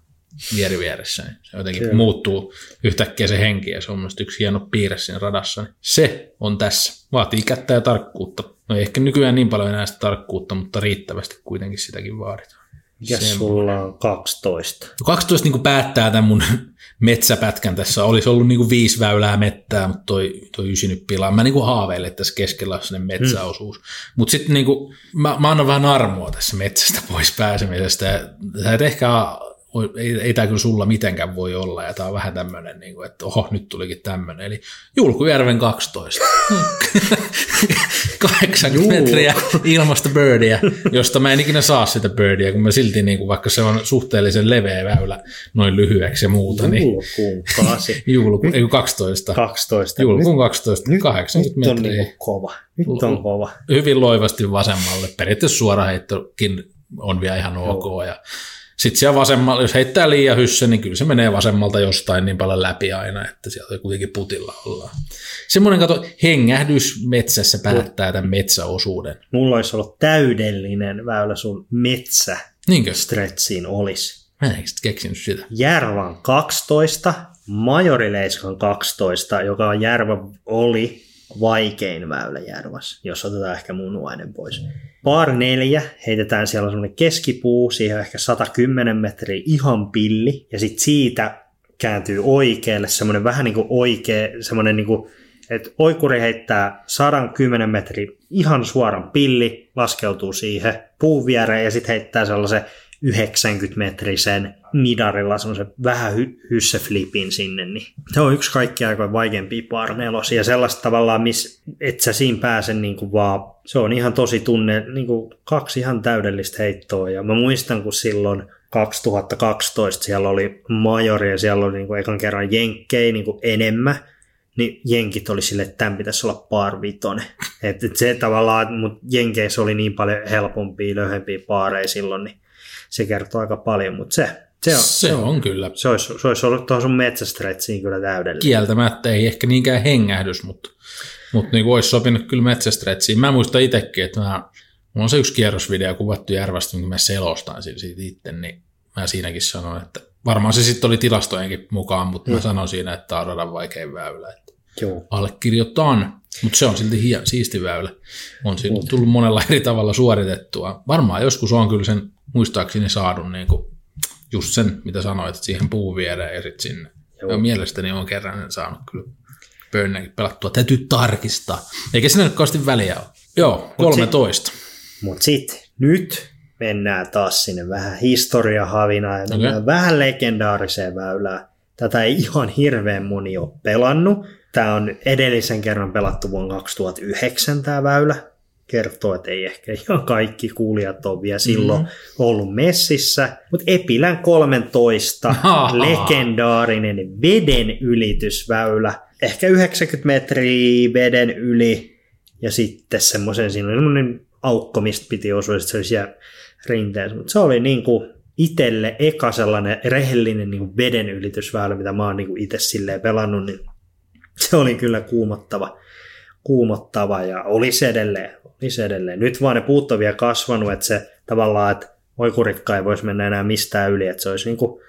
vieri vieressä. Niin se jotenkin Kyllä. muuttuu yhtäkkiä se henki ja se on mielestäni yksi hieno piirre siinä radassa. Niin se on tässä. Vaatii kättä ja tarkkuutta. No ei ehkä nykyään niin paljon enää sitä tarkkuutta, mutta riittävästi kuitenkin sitäkin vaaditaan. Ja sulla on 12. 12 niin päättää tämän mun metsäpätkän tässä. Olisi ollut niin kuin viisi väylää mettää, mutta toi, toi ysi nyt pilaa. Mä niin kuin haaveilen, että tässä keskellä on sellainen metsäosuus. Hmm. Mutta sitten niin kuin, mä, mä annan vähän armoa tässä metsästä pois pääsemisestä. Sä et ehkä ei, ei tämä kyllä sulla mitenkään voi olla, ja tämä on vähän tämmöinen, niin kuin, että oho, nyt tulikin tämmöinen. Eli Julkujärven 12. 80 Juu. metriä ilmasta birdia, josta mä en ikinä saa sitä birdia, kun mä silti, niin kuin, vaikka se on suhteellisen leveä väylä noin lyhyeksi ja muuta. Julkuun 8. Niin, julku, ei 12. 12. Julkuun 12, nyt, 80 nyt on metriä. Niin kova. Nyt on kova. Hyvin loivasti vasemmalle. Periaatteessa suoraheittokin on vielä ihan ok. Joo. Ja sitten siellä vasemmalla, jos heittää liian hyssä, niin kyllä se menee vasemmalta jostain niin paljon läpi aina, että sieltä kuitenkin putilla ollaan. Semmoinen kato, hengähdys metsässä päättää tämän metsäosuuden. Mulla olisi ollut täydellinen väylä sun metsä Niinkö? stretchiin olisi. Mä en keksinyt sitä. Järvan 12, Majorileiskan 12, joka on Järvä oli vaikein väylä Järvas, jos otetaan ehkä munuainen pois. Par 4 heitetään siellä semmoinen keskipuu, siihen ehkä 110 metriä ihan pilli, ja sitten siitä kääntyy oikealle semmoinen vähän niin kuin oikea, semmoinen niin kuin, että oikuri heittää 110 metriä ihan suoran pilli, laskeutuu siihen puun viereen ja sitten heittää sellaisen 90-metrisen midarilla semmoisen vähän hy- hysseflipin sinne, niin se on yksi kaikki aika vaikeampia parnelosia ja sellaista tavallaan, miss, et sä siinä pääse niin kuin vaan, se on ihan tosi tunne, niin kuin kaksi ihan täydellistä heittoa ja mä muistan, kun silloin 2012 siellä oli majori ja siellä oli niin kuin ekan kerran jenkkei niin kuin enemmän, niin jenkit oli sille, että tämän pitäisi olla par vitonen. Et, et se tavallaan, mutta jenkeissä oli niin paljon helpompia, löyhempiä paareja silloin, niin se kertoo aika paljon, mutta se, se, on, Se on kyllä. se, olisi, se olisi ollut tuohon sun metsästretsiin kyllä täydellinen. Kieltämättä ei ehkä niinkään hengähdys, mutta, mutta niin olisi sopinut kyllä metsästretsiin. Mä muistan itsekin, että mä, mulla on se yksi kierrosvideo kuvattu Järvästä, minkä mä selostan siitä itse, niin mä siinäkin sanoin, että varmaan se sitten oli tilastojenkin mukaan, mutta mä sanoin siinä, että tämä on radan vaikein väylä. Että Joo. allekirjoitan, mutta se on silti hien, siisti väylä. On siinä tullut monella eri tavalla suoritettua. Varmaan joskus on kyllä sen muistaakseni saadun niin kuin just sen, mitä sanoit, että siihen puun viereen ja sitten sinne. Joo. Ja mielestäni on kerran sen saanut kyllä Burnäkin pelattua. Täytyy tarkistaa. Eikä siinä nyt väliä ole. Joo, 13. Mutta sitten nyt mennään taas sinne vähän historiahavinaa ja mennään okay. vähän legendaariseen väylään. Tätä ei ihan hirveän moni ole pelannut. Tämä on edellisen kerran pelattu vuonna 2009 tämä väylä. Kertoo, että ei ehkä ihan kaikki kuulijat ole vielä silloin mm-hmm. ollut messissä. Mutta Epilän 13 legendaarinen veden ylitysväylä. Ehkä 90 metriä veden yli ja sitten semmoisen, siinä oli aukko, mistä piti osua, että se olisi siellä rinteessä. Mutta se oli niin kuin itselle eka sellainen rehellinen niin kuin veden ylitysväylä, mitä mä oon niin kuin itse silleen pelannut, niin se oli kyllä kuumottava, kuumottava ja oli se edelleen, oli se edelleen. Nyt vaan ne puut on vielä kasvanut, että se tavallaan, että oikurikka ei voisi mennä enää mistään yli, että se olisi niin kuin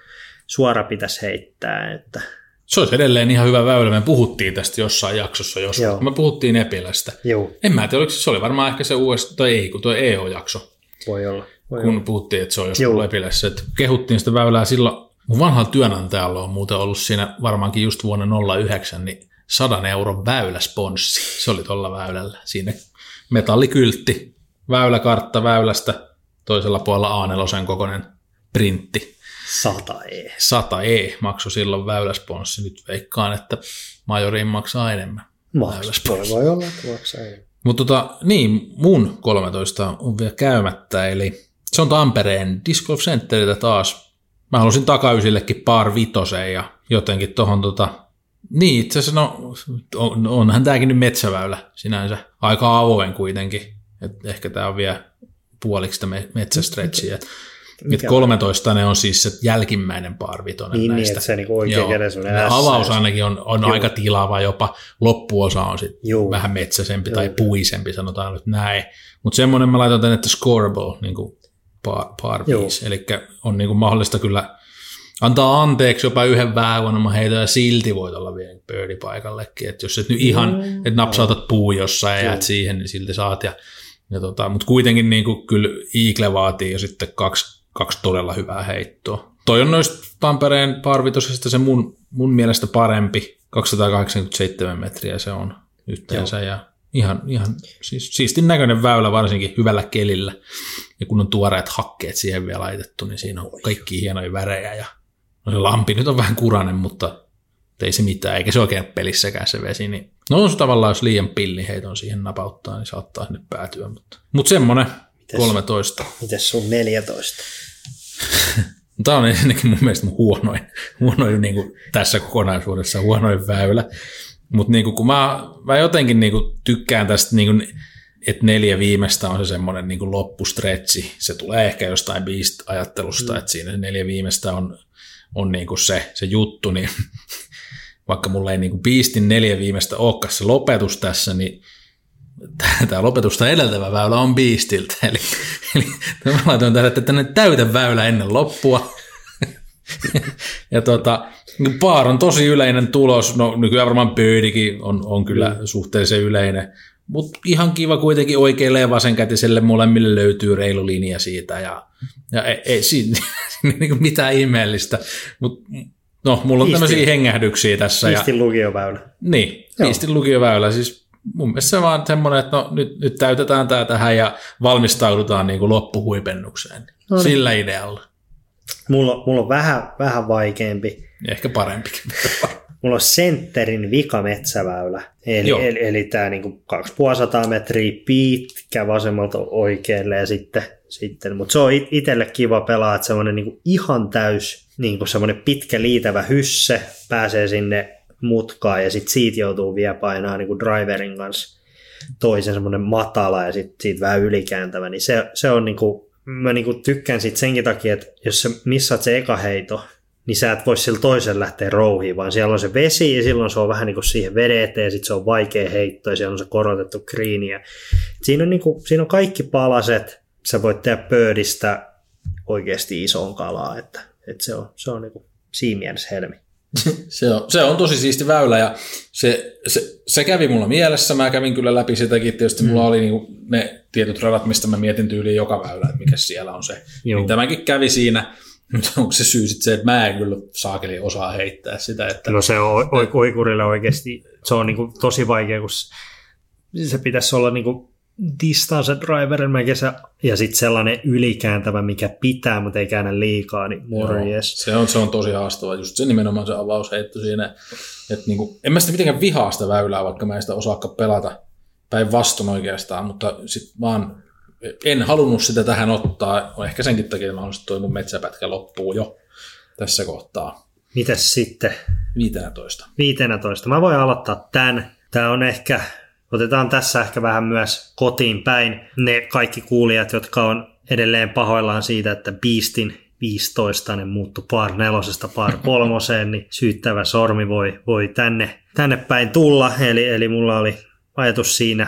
suora pitäisi heittää, että Se olisi edelleen ihan hyvä väylä. Me puhuttiin tästä jossain jaksossa joskus. Joo. Me puhuttiin Epilästä. joo, En mä tiedä, oliko se, se oli varmaan ehkä se US, tai ei, kun tuo EO-jakso. voi olla. Voi kun olla. puhuttiin, että se on joskus Epilässä. Että kehuttiin sitä väylää silloin, mun vanhalla työnantajalla on muuten ollut siinä varmaankin just vuonna 09, niin 100 euron väyläsponssi. Se oli tuolla väylällä. Siinä metallikyltti, väyläkartta väylästä, toisella puolella A4 kokoinen printti. Sata e. 100 E maksoi silloin väyläsponssi. Nyt veikkaan, että majoriin maksaa enemmän. Maks, voi, olla, että maksaa enemmän. Mutta tota, niin, mun 13 on vielä käymättä, eli se on Tampereen Disc Golf Centeriltä taas. Mä halusin takaysillekin par vitoseen ja jotenkin tohon tota, niin itse asiassa no, on, onhan tääkin nyt metsäväylä sinänsä, aika avoin kuitenkin, et ehkä tää on vielä puoliksi sitä me- metsästretchiä. Et, et Mikä 13 ne on siis se jälkimmäinen par vitonen Niin, niin, näistä. että se niinku oikein semmoinen Ja ässä avaus ainakin on, on aika tilava, jopa loppuosa on sitten Juu. vähän metsäisempi tai Joo. puisempi, sanotaan nyt näin. Mutta semmoinen mä laitan tänne, että scoreable, niin kuin par, par. Eli on niin kuin mahdollista kyllä antaa anteeksi jopa yhden vähän huonomman heiton ja silti voit olla vielä birdie paikallekin. Että jos et nyt ihan, Mm. että napsautat puu jossain ja Joo. jäät siihen, niin silti saat. Ja, ja tota, Mutta kuitenkin niin kuin kyllä Eagle vaatii jo sitten kaksi, kaksi todella hyvää heittoa. Toi on noista Tampereen parvitosesta se mun, mun mielestä parempi. 287 metriä se on yhteensä ja ihan, ihan siis, siistin näköinen väylä varsinkin hyvällä kelillä. Ja kun on tuoreet hakkeet siihen vielä laitettu, niin siinä on kaikki hienoja värejä ja no se lampi nyt on vähän kuranen, mutta ei se mitään, eikä se oikein pelissäkään se vesi. Niin, no on se tavallaan, jos liian pilliheiton siihen napauttaa, niin saattaa sinne päätyä. Mutta, mutta semmoinen Mites? 13. Mites sun 14? Tämä on ensinnäkin mun mielestä mun huonoin, huonoin niin kuin tässä kokonaisuudessa huonoin väylä. Mutta niin kun mä, mä jotenkin niin kuin tykkään tästä, niin kuin, että neljä viimeistä on se semmoinen niin kuin loppustretsi. Se tulee ehkä jostain Beast-ajattelusta, mm. että siinä neljä viimeistä on, on niin kuin se, se juttu, niin vaikka mulla ei niin kuin Beastin neljä viimeistä olekaan se lopetus tässä, niin tämä lopetusta edeltävä väylä on Beastiltä. Eli, eli mä laitoin tälle, että tänne täytä väylä ennen loppua. ja tota, Paar on tosi yleinen tulos, no nykyään varmaan Birdikin on, on kyllä mm. suhteellisen yleinen, mutta ihan kiva kuitenkin oikealle ja vasenkätiselle molemmille löytyy reilu linja siitä ja, ja ei, ei siinä, siinä niinku mitään ihmeellistä, mutta no mulla on Iistin. tämmöisiä hengähdyksiä tässä. Iistin ja, lukioväylä. Niin, Joo. Iistin lukioväylä, siis mun mielestä se vaan semmoinen, että no nyt, nyt täytetään tämä tähän ja valmistaudutaan niin kuin loppuhuipennukseen. No niin. Sillä idealla. Mulla, mulla on vähän, vähän vaikeampi. Ehkä parempikin. mulla on sentterin vikametsäväylä. Eli, eli, eli tämä niinku 250 metriä pitkä vasemmalta oikealle ja sitten, sitten mutta se on itselle kiva pelaa, että semmoinen niinku ihan täys niinku semmoinen pitkä liitävä hysse pääsee sinne mutkaan ja sitten siitä joutuu vielä painaa niinku driverin kanssa toisen semmoinen matala ja sitten siitä vähän ylikääntävä, niin se, se on niinku, mä niinku tykkään siitä senkin takia, että jos sä missaat se eka heito, niin sä et voi sillä toisen lähteä rouhiin, vaan siellä on se vesi ja silloin se on vähän niin kuin siihen vedeteen ja sitten se on vaikea heitto ja siellä on se korotettu kriini. Siinä on, niin kuin, siinä on kaikki palaset, sä voit tehdä pöydistä oikeasti isoon kalaa, että, että se on, se on niin kuin siinä mielessä helmi. se, on, se on tosi siisti väylä ja se, se, se kävi mulla mielessä. Mä kävin kyllä läpi sitäkin. Tietysti mm. mulla oli niinku ne tietyt radat, mistä mä mietin tyyliin joka väylä, että mikä siellä on se. Niin tämäkin kävi siinä. Mutta onko se syy sitten se, että mä en kyllä saakeli osaa heittää sitä? Että... No se on oikurille oikeasti, se on niinku tosi vaikea, kun se pitäisi olla niinku distance driver ja sitten sellainen ylikääntävä, mikä pitää, mutta ei käännä liikaa, niin morjes. Se on, se on tosi haastava, just se nimenomaan se avausheitto siinä, että niinku, en mä sitä mitenkään vihaa sitä väylää, vaikka mä en sitä osaakka pelata päinvastoin oikeastaan, mutta sitten vaan en halunnut sitä tähän ottaa, ehkä senkin takia, että mä haluaisin, toi mun metsäpätkä loppuu jo tässä kohtaa. Mitäs sitten? 15. 15. Mä voin aloittaa tämän. Tämä on ehkä, otetaan tässä ehkä vähän myös kotiin päin ne kaikki kuulijat, jotka on edelleen pahoillaan siitä, että Beastin 15 ne muuttui par nelosesta par kolmoseen, niin syyttävä sormi voi, voi tänne, tänne päin tulla. Eli, eli mulla oli ajatus siinä,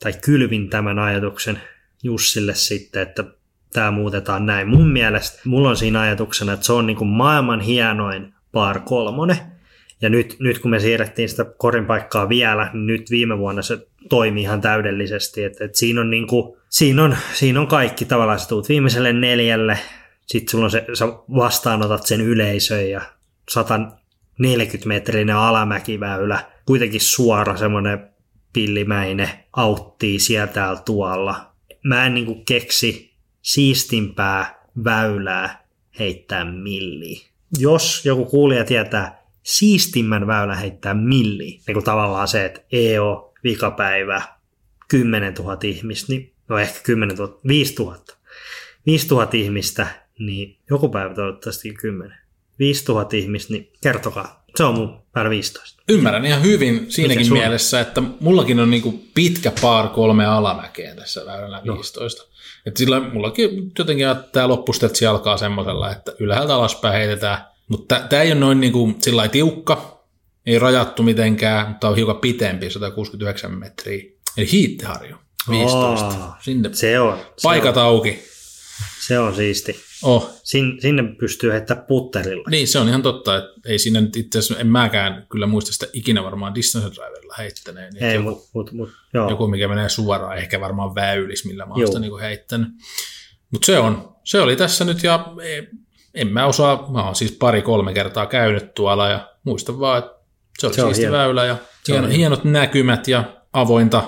tai kylvin tämän ajatuksen Jussille sitten, että tämä muutetaan näin. Mun mielestä mulla on siinä ajatuksena, että se on niin kuin maailman hienoin par kolmonen. Ja nyt, nyt kun me siirrettiin sitä korin paikkaa vielä, niin nyt viime vuonna se toimii ihan täydellisesti. Et, et siinä, on niin kuin, siinä, on, siinä on kaikki tavallaan, sä tuut viimeiselle neljälle, sitten sulla on se, sä vastaanotat sen yleisön ja 140 metrinen alamäkiväylä, kuitenkin suora semmoinen pillimäinen auttii sieltä tuolla mä en niinku keksi siistimpää väylää heittää milliin. Jos joku kuulija tietää siistimmän väylä heittää milliin, niin kuin tavallaan se, että EO, vikapäivä, 10 000 ihmistä, niin no ehkä 10 000, 5 000. 5 000 ihmistä, niin joku päivä toivottavasti 10. 5 000 ihmistä, niin kertokaa. Se on mun päällä 15. Ymmärrän ihan hyvin siinäkin mielessä, että mullakin on niinku pitkä par kolme alamäkeä tässä väylällä 15. No. Et sillä mullakin jotenkin tämä loppustetsi alkaa semmoisella, että ylhäältä alaspäin heitetään. Mutta tämä ei ole noin niinku sillä tiukka, ei rajattu mitenkään, mutta on hiukan pitempi, 169 metriä. Eli hiittiharju, 15. Oh, Sinne se on. Paikat se on. auki. Se on siisti. Oh. Sin, sinne pystyy heittämään putterilla. Niin, se on ihan totta, että ei siinä nyt itse asiassa, en mäkään kyllä muista sitä ikinä varmaan distance driverilla heittäneen. Ei, joku, mut, mut, mut, joo. joku, mikä menee suoraan, ehkä varmaan väylis, millä mä oon sitä niin heittänyt. Mutta se, on, se oli tässä nyt ja en mä osaa, mä oon siis pari-kolme kertaa käynyt tuolla ja muistan vaan, että se oli se siisti hieno. väylä ja hieno, hienot näkymät ja avointa,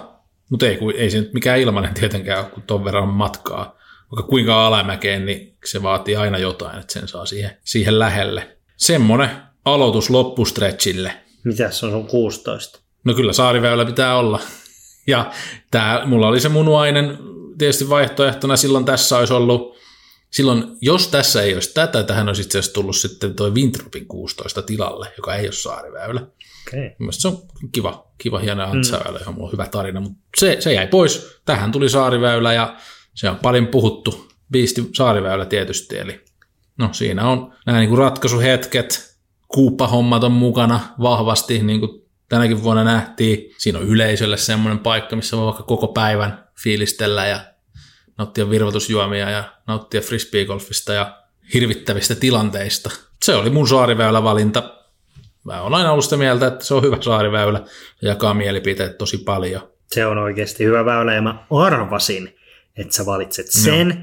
mutta ei, ei se nyt mikään ilmainen tietenkään ole, kun ton verran matkaa vaikka kuinka alamäkeen, niin se vaatii aina jotain, että sen saa siihen, siihen lähelle. Semmonen aloitus loppustretchille. Mitäs on sun 16? No kyllä saariväylä pitää olla. Ja tää, mulla oli se munuainen tietysti vaihtoehtona silloin tässä olisi ollut, silloin jos tässä ei olisi tätä, tähän olisi itse asiassa tullut sitten toi Wintropin 16 tilalle, joka ei ole saariväylä. Okay. Mielestäni se on kiva, kiva hieno antsaväylä, mm. johon on hyvä tarina, mutta se, se jäi pois. Tähän tuli saariväylä ja se on paljon puhuttu biisti saariväylä tietysti, eli no siinä on nämä niin kuin ratkaisuhetket, kuuppahommat on mukana vahvasti, niin kuin tänäkin vuonna nähtiin. Siinä on yleisölle semmoinen paikka, missä voi vaikka koko päivän fiilistellä ja nauttia virvoitusjuomia ja nauttia frisbeegolfista ja hirvittävistä tilanteista. se oli mun saariväylävalinta. Mä oon aina ollut sitä mieltä, että se on hyvä saariväylä ja jakaa mielipiteet tosi paljon. Se on oikeasti hyvä väylä ja mä arvasin, että sä valitset sen, no.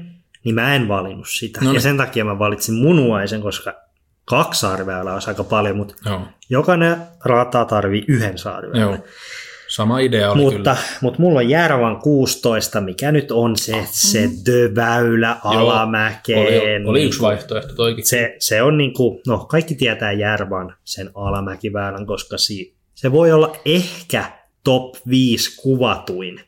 niin mä en valinnut sitä. No ja sen takia mä valitsin munuaisen, koska kaksi saariväylää olisi aika paljon, mutta Joo, jokainen rata tarvii yhden saariväylän. joo. Sama idea oli Mutta, kyllä. mutta mulla on Järvan 16, mikä nyt on se, se The-väylä alamäkeen. Oli, oli yksi vaihtoehto toikin. se, se on niin kuin, no kaikki tietää Järvan sen alamäkiväylän, koska si, se voi olla ehkä top 5 kuvatuin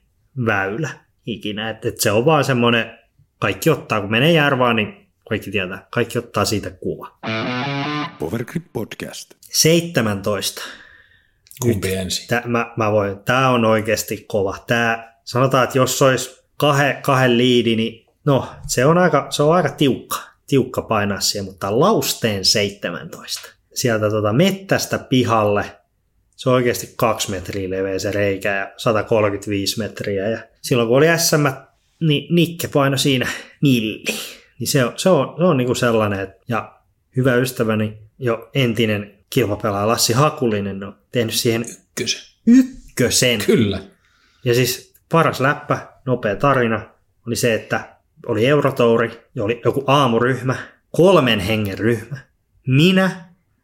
väylä ikinä. Et, et se on vaan semmoinen, kaikki ottaa, kun menee Järvaan, niin kaikki tietää, kaikki ottaa siitä kuva. Powergrip Podcast. 17. Kumpi ensin? Tää, mä, mä voin, tää on oikeasti kova. Tää, sanotaan, että jos olisi kahden, kahden liidi, niin no, se on aika, se on aika tiukka, tiukka painaa siihen, mutta Lausteen 17. Sieltä tota mettästä pihalle, se on oikeasti kaksi metriä leveä se reikä ja 135 metriä. Ja silloin kun oli SM, niin Nikke paino siinä milli. Niin se on, se on, se on niinku sellainen, että, ja hyvä ystäväni, jo entinen kilpapelaaja Lassi Hakulinen on tehnyt siihen Ykkösen. ykkösen. Kyllä. Ja siis paras läppä, nopea tarina, oli se, että oli Eurotouri ja oli joku aamuryhmä, kolmen hengen ryhmä. Minä,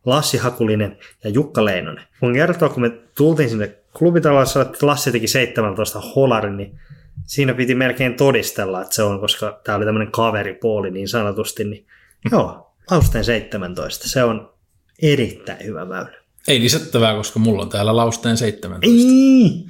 Lassi Hakulinen ja Jukka Leinonen. Kun kertoo, kun me tultiin sinne klubitalossa, että Lassi teki 17 holarin, niin siinä piti melkein todistella, että se on, koska tämä oli tämmöinen kaveripooli niin sanotusti, niin joo, Lausteen 17, se on erittäin hyvä väylä. Ei lisättävää, koska mulla on täällä Lausteen 17. Ei!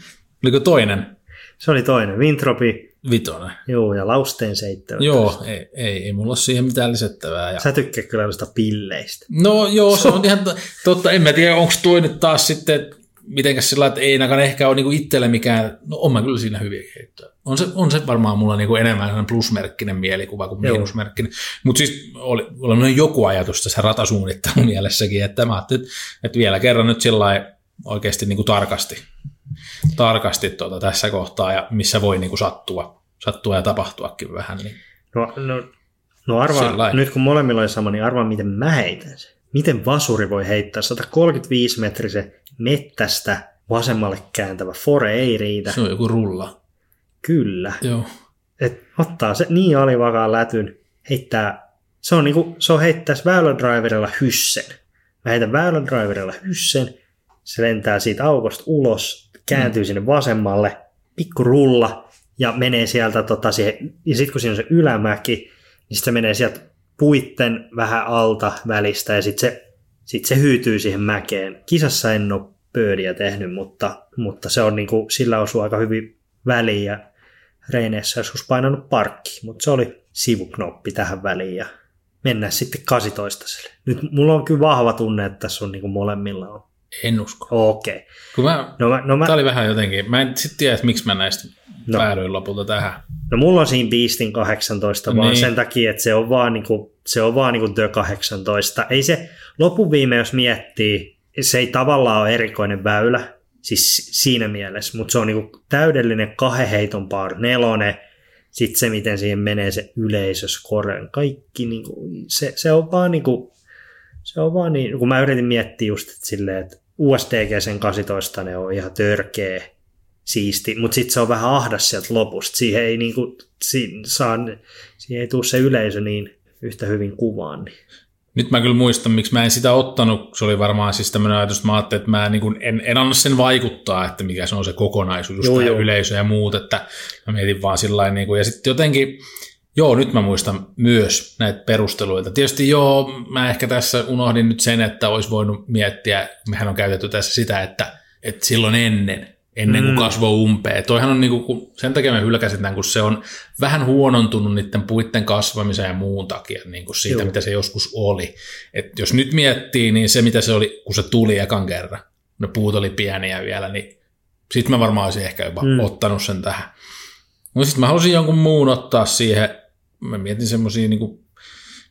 Oliko toinen? Se oli toinen, Vintropi, Vitonen. joo, ja Lausteen 17. Joo, ei, ei, ei mulla ole siihen mitään lisättävää. Ja... Sä tykkää kyllä noista pilleistä. No joo, se on ihan to- totta. En mä tiedä, onko toi nyt taas sitten mitenkäs sillä, että ei ainakaan ehkä ole niinku itselle mikään, no on mä kyllä siinä hyviä heittoja. On se, on se varmaan mulla niinku enemmän plusmerkkinen mielikuva kuin Joo. miinusmerkkinen. Mutta siis oli, oli joku ajatus tässä ratasuunnittelun mielessäkin, että mä ajattelin, että, että vielä kerran nyt sillä oikeasti niinku tarkasti, tarkasti tuota tässä kohtaa ja missä voi niinku sattua, sattua ja tapahtuakin vähän. Niin. No, no, no arvaa, Sillain. nyt kun molemmilla oli sama, niin arvaa miten mä heitän sen. Miten vasuri voi heittää 135 metrisen mettästä vasemmalle kääntävä fore ei riitä. Se on joku rulla. Kyllä. Joo. Et ottaa se niin alivakaan lätyn, heittää, se on, niinku, se on heittäisi väylädriverilla hyssen. Mä heitän väylädriverilla hyssen, se lentää siitä aukosta ulos, kääntyy mm. sinne vasemmalle, pikku rulla ja menee sieltä tota siihen, ja sitten kun siinä on se ylämäki, niin se menee sieltä puitten vähän alta välistä ja sitten se, sit se hyytyy siihen mäkeen. Kisassa en ole pöödiä tehnyt, mutta, mutta se on niinku, sillä osuu aika hyvin väliin ja reineissä joskus painanut parkki, mutta se oli sivuknoppi tähän väliin ja mennään sitten 18 Nyt mulla on kyllä vahva tunne, että tässä on niinku molemmilla on. En usko. Okei. Okay. Kun mä, No, mä, no, mä, Tämä oli vähän jotenkin, mä en sitten tiedä, että miksi mä näistä No. päädyin lopulta tähän. no mulla on siinä Beastin 18 vaan Niin. sen takia, että se on vaan, niinku, se on vaan niinku The 18. Ei se loppuviime, jos miettii, se ei tavallaan ole erikoinen väylä, siis siinä mielessä, mutta se on niinku täydellinen kahden heiton par nelonen, sitten se, miten siihen menee se yleisöskoren, kaikki, niinku, se, se on vaan niinku, se on vaan niin, kun mä yritin miettiä just että silleen, että USDG sen 18 ne on ihan törkeä siisti, mutta sitten se on vähän ahdas sieltä lopusta. Siihen ei, niinku, si, saa, siihen ei tule se yleisö niin yhtä hyvin kuvaan. Niin. Nyt mä kyllä muistan, miksi mä en sitä ottanut. Se oli varmaan siis tämmöinen ajatus, että mä ajattelin, että mä niin kuin en, en anna sen vaikuttaa, että mikä se on se kokonaisuus, just Joo, joo. yleisö ja muut, että mä mietin vaan sillä niin kuin, ja sitten jotenkin, joo, nyt mä muistan myös näitä perusteluita. Tietysti joo, mä ehkä tässä unohdin nyt sen, että olisi voinut miettiä, mehän on käytetty tässä sitä, että, että silloin ennen, ennen kuin Mm. kasvoi umpeen. Toihan on niinku, sen takia me hylkäsin tämän, kun se on vähän huonontunut niiden puitten kasvamisen ja muun takia niin kuin siitä, Joo. mitä se joskus oli. Et jos nyt miettii, niin se mitä se oli, kun se tuli ekan kerran, ne puut oli pieniä vielä, niin sitten mä varmaan olisin ehkä jopa Mm. ottanut sen tähän. No sitten mä halusin jonkun muun ottaa siihen, mä mietin semmoisia, niin kuin,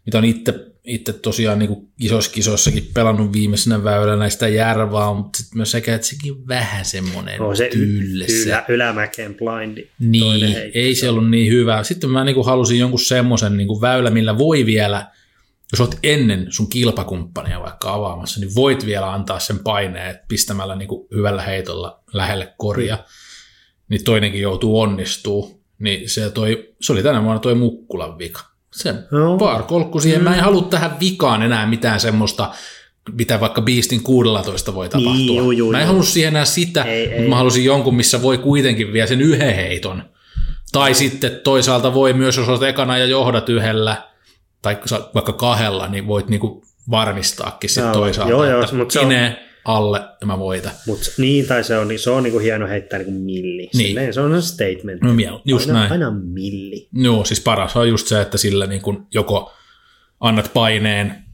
mitä on itse, itse tosiaan niin kuin isoissa kisoissakin pelannut viimeisenä väylänä sitä järvaa, mutta sitten myös sekä, että sekin vähän semmoinen No, se tylsä. ylä, ylämäkeen blindi. Niin, ei se ollut niin hyvä. Sitten mä niinku halusin jonkun semmoisen niinku väylä, millä voi vielä, jos oot ennen sun kilpakumppania vaikka avaamassa, niin voit vielä antaa sen paineen pistämällä niin kuin hyvällä heitolla lähelle koria, niin toinenkin joutuu onnistuu. Niin se, toi, se oli tänä vuonna toi Mukkulan vika. Se Joo. kolkku siihen. Mä en halua tähän vikaan enää mitään semmoista, mitä vaikka Beastin 16 voi tapahtua. Niin, juu, juu, mä en halua siihen enää sitä, Ei, mutta ei. mä halusin jonkun, missä voi kuitenkin vielä sen yhden heiton. Tai sitten toisaalta voi myös, jos olet ekana ja johdat yhdellä, tai vaikka kahdella, niin voit niinku varmistaakin sitten toisaalta, joo, joo, mutta se on- Kine alle ja mä voitan. Mut, niin, tai se on, se on niinku hieno heittää niinku milli. Niin. Silleen, se on se statement. No miel, just aina, näin. aina milli. Joo, siis paras on just se, että sillä niin kun joko annat paineen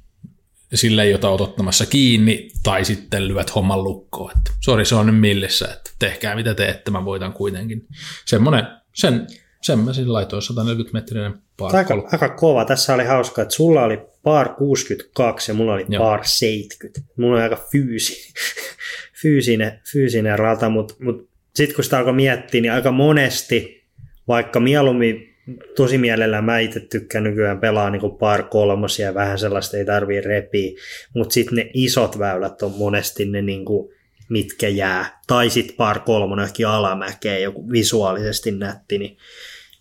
sille, jota olet ottamassa kiinni, tai sitten lyöt homman lukkoon. Että, sori, se on nyt millissä, että tehkää mitä teette, mä voitan kuitenkin. Semmoinen, sen, sen mä sillä laitoin 140 metrinen Aika, aika kova. Tässä oli hauska, että sulla oli par 62 ja mulla oli Joo. par 70. Mulla on aika fyysi, fyysinen, fyysinen rata, mutta mut sitten kun sitä alkoi miettiä, niin aika monesti, vaikka mieluummin tosi mielellään mä itse tykkään nykyään pelaa niin par kolmosia ja vähän sellaista ei tarvii repiä, mutta sitten ne isot väylät on monesti ne niin kuin, mitkä jää. Tai sitten par kolmonen johonkin alamäkeen, joku visuaalisesti nätti, niin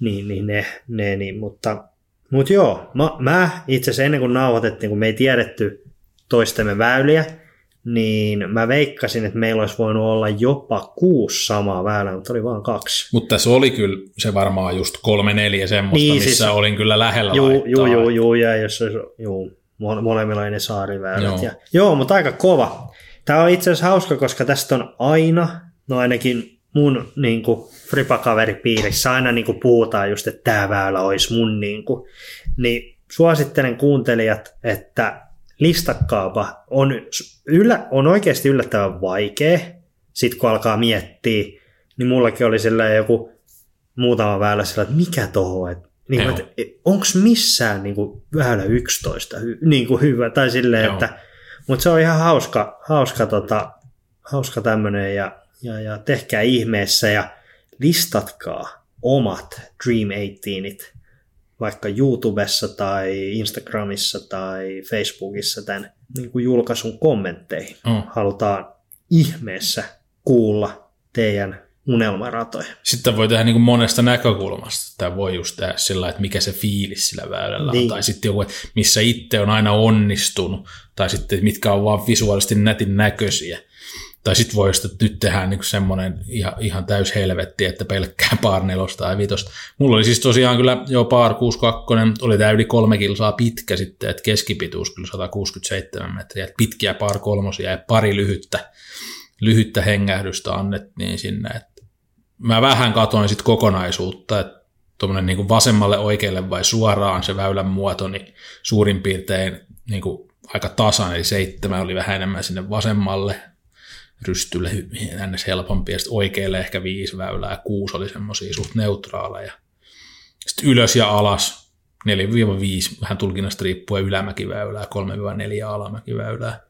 niin, niin ne, ne niin, mutta, mutta joo, mä, mä itse asiassa ennen kuin nauhoitettiin, kun me ei tiedetty toistemme väyliä, niin mä veikkasin, että meillä olisi voinut olla jopa kuusi samaa väylää, mutta oli vain kaksi. Mutta tässä oli kyllä se varmaan just kolme neljä semmoista, Niin, missä siis- olin kyllä lähellä Juu, laittaa. juu, juu, juu, ja jos olisi, juu, mo- molemmilla oli ne saariväylät. Joo. Ja, joo, mutta aika kova. Tämä on itse asiassa hauska, koska tästä on aina, no ainakin mun niin kuin, fripakaveripiirissä aina niin kuin, puhutaan just, että tämä väylä olisi mun niin kuin, niin suosittelen kuuntelijat, että listakkaapa on, yllä, on oikeasti yllättävän vaikea, sit kun alkaa miettiä, niin mullakin oli sellainen joku muutama väylä sillä, että mikä toho, että niin Joo. onko missään niin kuin, väylä 11 hy, niin kuin hyvä, tai silleen, Joo. että, mutta se on ihan hauska, hauska, tota, hauska tämmöinen, ja, ja, ja tehkää ihmeessä, ja listatkaa omat Dream 18it, vaikka YouTubessa tai Instagramissa tai Facebookissa tämän niin kuin julkaisun kommentteihin. Mm. Halutaan ihmeessä kuulla teidän unelmaratoja. Sitten voi tehdä niin kuin monesta näkökulmasta. Tämä voi just tehdä sillä, että mikä se fiilis sillä väylällä on. Niin. Tai sitten joku, missä itse on aina onnistunut. Tai sitten mitkä on vaan visuaalisesti nätin näköisiä. Tai sitten voi että nyt tehdään niin semmoinen ihan, ihan täys helvetti, että pelkkää par nelosta tai vitosta. Mulla oli siis tosiaan kyllä jo par 62, oli tämä yli kolme kilsaa pitkä sitten, että keskipituus kyllä 167 metriä, että pitkiä par kolmosia ja pari lyhyttä, lyhyttä hengähdystä annettiin sinne, että mä vähän katoin sitten kokonaisuutta, että tuommoinen niin vasemmalle oikealle vai suoraan se väylän muoto, niin suurin piirtein niin kuin aika tasan, eli seitsemän oli vähän enemmän sinne vasemmalle rystylle ns. helpompi, ja sitten oikealle ehkä viisi väylää, ja kuusi oli semmoisia suht neutraaleja. Sitten ylös ja alas, 4-5, vähän tulkinnasta riippuen ylämäkiväylää, 3-4 alamäkiväylää.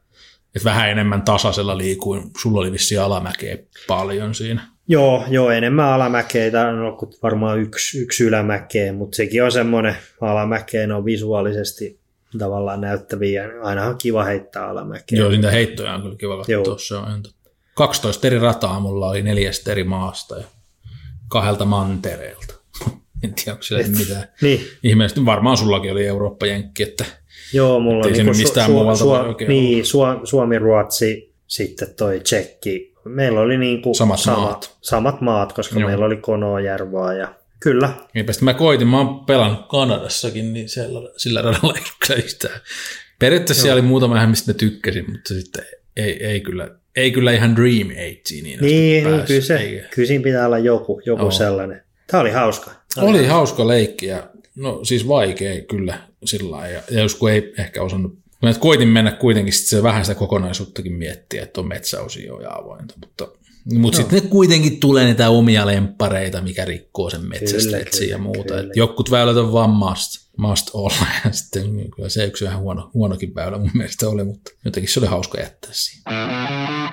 Et vähän enemmän tasaisella liikuin, sulla oli vissiin alamäkeä paljon siinä. Joo, joo, enemmän alamäkeä, tää on ollut varmaan yksi, yksi ylämäkeä, mutta sekin on semmoinen alamäkeä, ne on visuaalisesti tavallaan näyttäviä, aina on kiva heittää alamäkeä. Joo, niitä heittoja on kyllä kiva Joo. katsoa, se on totta. 12 eri rataa mulla oli neljästä eri maasta ja kahdelta mantereelta. en tiedä, onko siellä Et- mitään. Niin, Ihmeellisesti varmaan sullakin oli Eurooppa-jenkki, että joo, mulla on niinku nyt mistään Su- muualta Su- niin, Su- Suomi, Ruotsi, sitten toi Tsekki. Meillä oli niinku Samat sama, maat. samat maat, koska Joo. meillä oli Konoojärvaa ja kyllä, Eipä sitten mä koitin, mä oon pelannut Kanadassakin, niin siellä, sillä radalla ei kyllä yhtään. Periaatteessa siellä oli muutama ihan, mistä mä tykkäsin, mutta sitten ei, ei, kyllä, ei kyllä ihan Dream Ageen niin, niin, niin päässyt, kyllä, se, eikä. kyllä siinä pitää olla joku, joku Joo. sellainen. Tämä oli hauska. Tää Oli hauska leikki ja no siis vaikea kyllä sillä lailla. Ja, ja jos kun ei ehkä osannut, mä koitin mennä kuitenkin sit se vähän sitä kokonaisuuttakin miettiä, että on metsäosio ja avointa, mutta mutta sitten ne kuitenkin tulee niitä omia lemppareita, mikä rikkoo sen metsästetsin kyllä, ja muuta. kyllä. Et Jotkut väylät on vaan must, must olla. Ja sitten kyllä se yksi vähän huono, huonokin väylä mun mielestä oli, mutta jotenkin se oli hauska jättää siihen.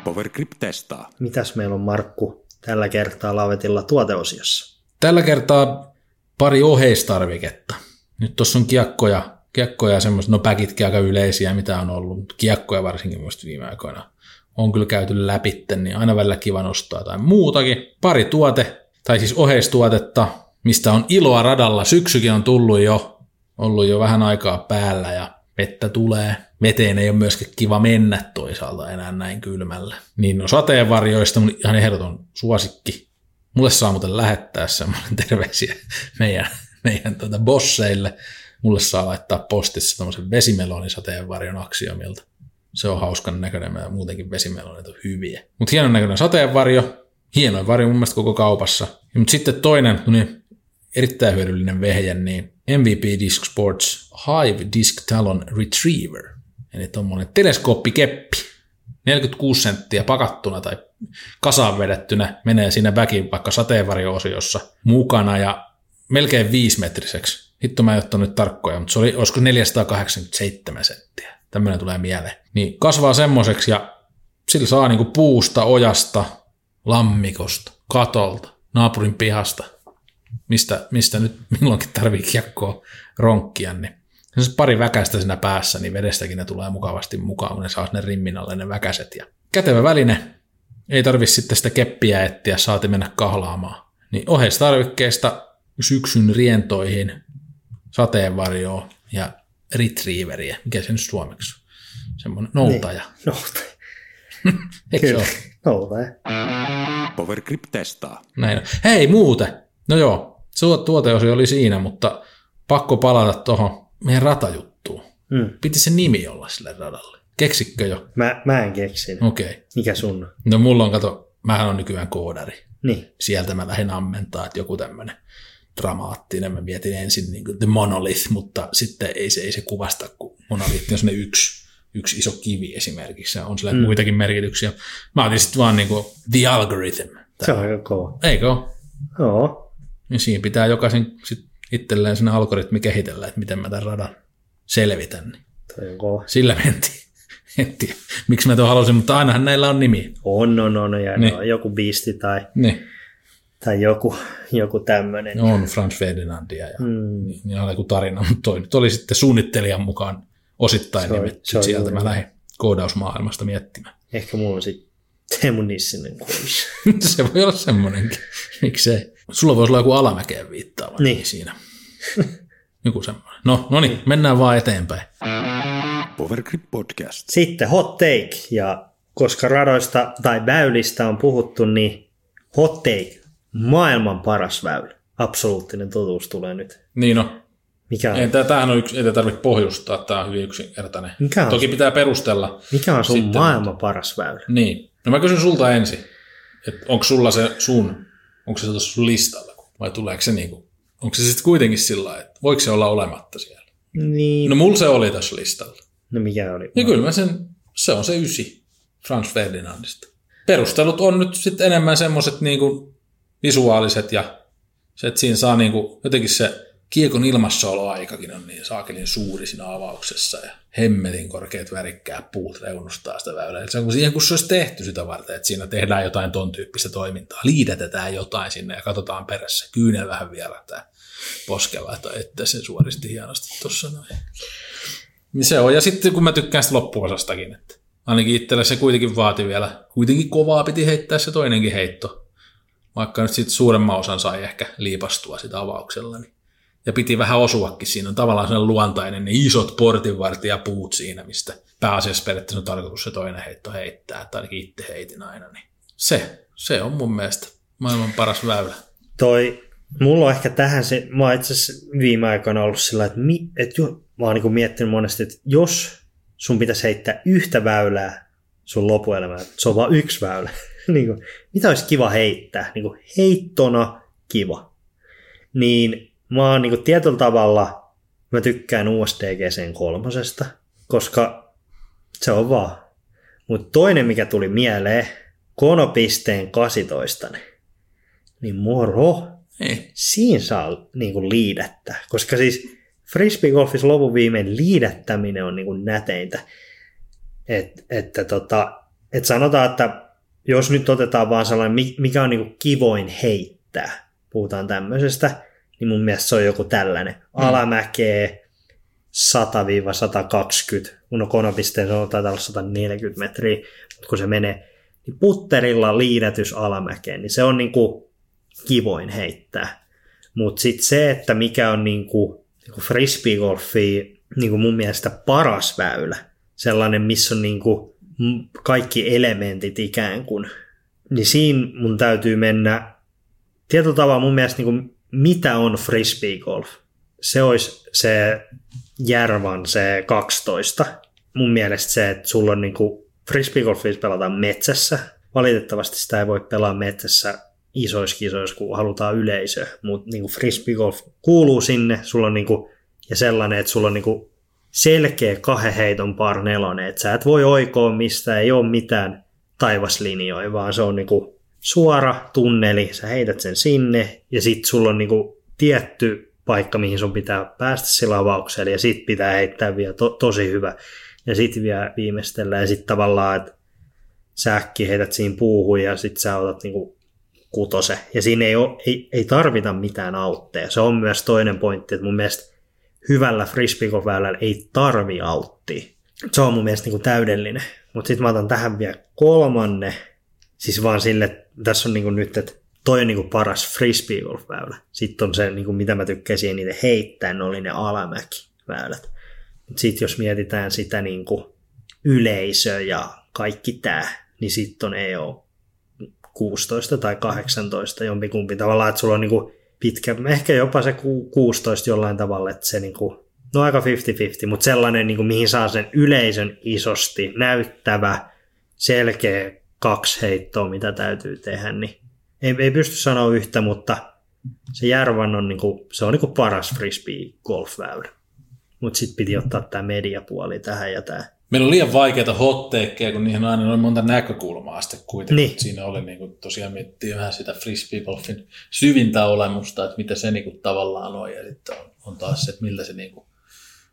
Powergrip testaa. Mitäs meillä on Markku tällä kertaa Lavetilla tuoteosiossa? Tällä kertaa pari oheistarviketta. Nyt tuossa on kiekkoja kiekkoja ja semmoista, no päkitkin aika yleisiä, mitä on ollut, mutta kiekkoja varsinkin muista viime aikoina on kyllä käyty läpi, niin aina välillä kiva nostaa tai muutakin. Pari tuote, tai siis oheistuotetta, mistä on iloa radalla. Syksykin on tullut jo, ollut jo vähän aikaa päällä ja vettä tulee. Veteen ei ole myöskään kiva mennä toisaalta enää näin kylmällä. Niin no sateenvarjoista mun ihan ehdoton suosikki. Mulle saa muuten lähettää semmoinen terveisiä meidän, meidän tuota bosseille. Mulle saa laittaa postissa tämmöisen vesimelonisateenvarjon aksiomilta. Se on hauskan näköinen ja muutenkin vesimelonit on hyviä. Mutta hienon näköinen sateenvarjo. Hienoin varjo mun mielestä koko kaupassa. Mutta sitten toinen niin erittäin hyödyllinen vehje, niin MVP Disc Sports Hive Disc Talon Retriever. Eli tuommoinen teleskooppikeppi. 46 senttiä pakattuna tai kasaan vedettynä menee siinä väkin vaikka sateenvarjo-osiossa mukana ja melkein viisimetriseksi. Hitto mä en ottanut tarkkoja, mutta se oli, olisiko 487 senttiä. Tämmöinen tulee mieleen. Niin kasvaa semmoiseksi ja sillä saa niinku puusta, ojasta, lammikosta, katolta, naapurin pihasta, mistä, mistä nyt milloinkin tarvii kiekkoa ronkkia, niin se pari väkästä siinä päässä, niin vedestäkin ne tulee mukavasti mukaan, kun ne saa ne rimmin alle ne väkäset. Ja kätevä väline, ei tarvi sitten sitä keppiä etsiä, saati mennä kahlaamaan. Niin oheistarvikkeesta syksyn rientoihin, sateenvarjoa ja retrieveriä, mikä se nyt suomeksi on? Semmoinen noutaja. Niin, noutaja. Eikö se ole? Noutaja. Powergrip testaa. Näin on. Hei, muuten. No joo, se tuoteosio oli siinä, mutta pakko palata tuohon meidän ratajuttuun. Mm. Piti se nimi olla sille radalle. Keksikkö jo? Mä, mä en keksin. Okei. Okay. Mikä sun? No mulla on, kato, mähän on nykyään koodari. Niin. Sieltä mä lähdin ammentaa, että joku tämmöinen dramaattinen. Mä mietin ensin niin kuin The Monolith, mutta sitten ei se, ei se kuvasta, kun Monolith on sellainen yksi, yksi iso kivi esimerkiksi. On sillä mm. muitakin merkityksiä. Mä otin sitten vaan niin kuin The Algorithm. Se on aika kova. Eikö? Joo. Niin siinä pitää jokaisen sit itselleen sinne algoritmi kehitellä, että miten mä tämän radan selvitän. Niin sillä mentiin. En tiedä, miksi mä tuon halusin, mutta ainahan näillä on nimi. On, on, on. Ja Niin. no, joku biisti tai, Niin, tai joku, joku tämmöinen. on Franz Ferdinandia ja Mm. niin oli joku tarina, mutta toi nyt oli sitten suunnittelijan mukaan osittain Se nimetty. se on Sieltä juuri mä niin. lähdin koodausmaailmasta miettimään. Ehkä mulla on sitten Teemu Nissinen kuulisi. se voi olla semmoinenkin. Miksei? Sulla voisi olla joku alamäkeen viittaava Niin. siinä. Joku semmoinen. No, no niin, mennään vaan eteenpäin. Powergrip podcast. Sitten hot take, ja koska radoista tai väylistä on puhuttu, niin hot take, maailman paras väylä. Absoluuttinen totuus tulee nyt. Niin no, Mikä on, ei, tää- tämähän on yksi, ei tarvitse pohjustaa, tämä on hyvin yksinkertainen. Mikä on Toki pitää perustella. mikä on sun sitten- maailman paras väylä? Niin. No mä kysyn sulta ensin, että onko sulla se sun, onko se tuossa sun listalla, vai tuleeko se niinku, onko se sitten kuitenkin sillä lailla, että voiko se olla olematta siellä? Niin, No mulla se oli tässä listalla. no mikä oli? Ja kyllä mä sen, se on se ysi Franz Ferdinandista. Perustelut on nyt sitten enemmän semmoiset niinku visuaaliset ja se, että siinä saa niinku, jotenkin se kiekon ilmassaoloaikakin on niin saakelin suuri siinä avauksessa ja hemmetin korkeat värikkäät puut reunustaa sitä väylää. Se on siihen, kun se olisi tehty sitä varten, että siinä tehdään jotain ton tyyppistä toimintaa, liidetetään jotain sinne ja katsotaan perässä. Kyynel vähän vierähtää poskella, että että se suoristi hienosti tuossa noin. Niin se on. Ja sitten kun mä tykkään sitä loppuosastakin, että ainakin itselle se kuitenkin vaati vielä, kuitenkin kovaa piti heittää se toinenkin heitto. Vaikka nyt sitten suuremman osan sai ehkä liipastua sitä avauksella. Niin. Ja piti vähän osuakin. Siinä on tavallaan sellainen luontainen, ne isot portinvartijapuut siinä, mistä pääasiassa periaatteessa on tarkoitus se toinen heitto heittää, että ainakin itse heitin aina. Niin se, se on mun mielestä maailman paras väylä. Toi, mulla on ehkä tähän se, mä oon itse asiassa viime aikoina ollut sillä, että, mi, että jo, mä oon niin miettinyt monesti, että jos sun pitäisi heittää yhtä väylää sun lopuelämään, se on vain yksi väylä, niin kuin, mitä olisi kiva heittää, niin kuin heittona kiva, niin mä oon niin tietyllä tavalla, mä tykkään USDGCn kolmosesta, koska se on vaan. Mutta toinen, mikä tuli mieleen, konopisteen 18, niin moro, Ei. siinä saa niin kuin liidättää, koska siis frisbeegolfissa lopun viimein liidättäminen on niin kuin näteintä. Et, että tota, et sanotaan, että jos nyt otetaan vaan sellainen, mi- mikä on niin kuin kivoin heittää, puhutaan tämmöisestä, niin mun mielestä se on joku tällainen. Alamäkeä, 100-120, mun on konopisteen se on taitaa olla 140 metriä, mutta kun se menee niin putterilla liidätys alamäkeen, niin se on niin kuin kivoin heittää. Mutta sitten se, että mikä on niin kuin, niin kuin frisbeegolfi niin kuin mun mielestä paras väylä, sellainen, missä on niin kuin kaikki elementit ikään kuin, niin siinä mun täytyy mennä tietyllä tavalla mun mielestä niin kuin, mitä on frisbeegolf. Se olisi se Järvan se 12. Mun mielestä se, että sulla on niin kuin, frisbeegolfissa pelataan metsässä. Valitettavasti sitä ei voi pelaa metsässä isoissa kisoissa, kun halutaan yleisö, mutta niin frisbeegolf kuuluu sinne, sulla on niin kuin, ja sellainen, että sulla on niin kuin selkeä kahden heiton par nelonen, että sä et voi oikoa mistä, ei ole mitään taivaslinjoja, vaan se on niin kuin suora tunneli, sä heität sen sinne, ja sitten sulla on niin kuin tietty paikka, mihin sun pitää päästä sillä avauksella, ja sit pitää heittää vielä to- tosi hyvä, ja sitten vielä viimeistellä, ja sitten tavallaan, että sä äkki heität siinä puuhun, ja sitten sä otat niin kuin kutose. Ja siinä ei, ole, ei, ei tarvita mitään autteja. Se on myös toinen pointti, että mun mielestä hyvällä frisbeegolf-väylällä ei tarvi auttia. Se on mun mielestä niin kuin täydellinen. Mutta sitten mä otan tähän vielä kolmanne. Siis vaan sille, tässä on niin kuin nyt, että toi on niin kuin paras frisbeegolf-väylä. Sitten on se, niin kuin mitä mä tykkäsin niitä heittää, ne oli ne alamäki-väylät. Sitten jos mietitään sitä niin kuin yleisö ja kaikki tämä, niin sitten on EO 16 tai 18 jompikumpi tavallaan, että sulla on niin kuin pitkä, ehkä jopa se 16 jollain tavalla, että se niin kuin, no aika 50-50, mutta sellainen, niin kuin, mihin saa sen yleisön isosti näyttävä, selkeä kaksi heittoa, mitä täytyy tehdä, niin ei, ei pysty sanoa yhtä, mutta se Järvan on, niin kuin, se on niin kuin paras frisbee golfväylä. Mutta sitten piti ottaa tämä mediapuoli tähän ja tämä Meillä on liian vaikeita hotteekkeja, kun niihin aina on monta näkökulmaa sitten kuitenkin. Niin. Siinä oli niin kuin, tosiaan miettiä vähän sitä frisbeegolfin syvintä olemusta, että mitä se niin kuin, tavallaan on. Ja sitten on, on taas se, että miltä se niin kuin,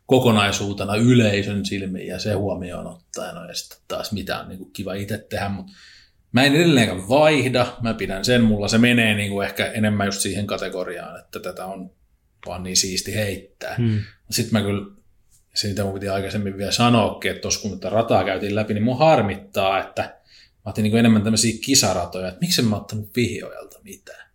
kokonaisuutena yleisön silmiin ja se huomioon ottaen on. Ja sitten taas mitä on niin kuin, kiva itse tehdä. Mutta mä en edelleenkään vaihda. Mä pidän sen, mulla se menee niin kuin, ehkä enemmän just siihen kategoriaan, että tätä on vaan niin siisti heittää. Hmm. Sitten mä kyllä se, mitä mun piti aikaisemmin vielä sanoakin, että tuossa kun tätä rataa käytiin läpi, niin mun harmittaa, että mä otin niin enemmän tämmöisiä kisaratoja, että miksi en mä ottanut vihjojalta mitään.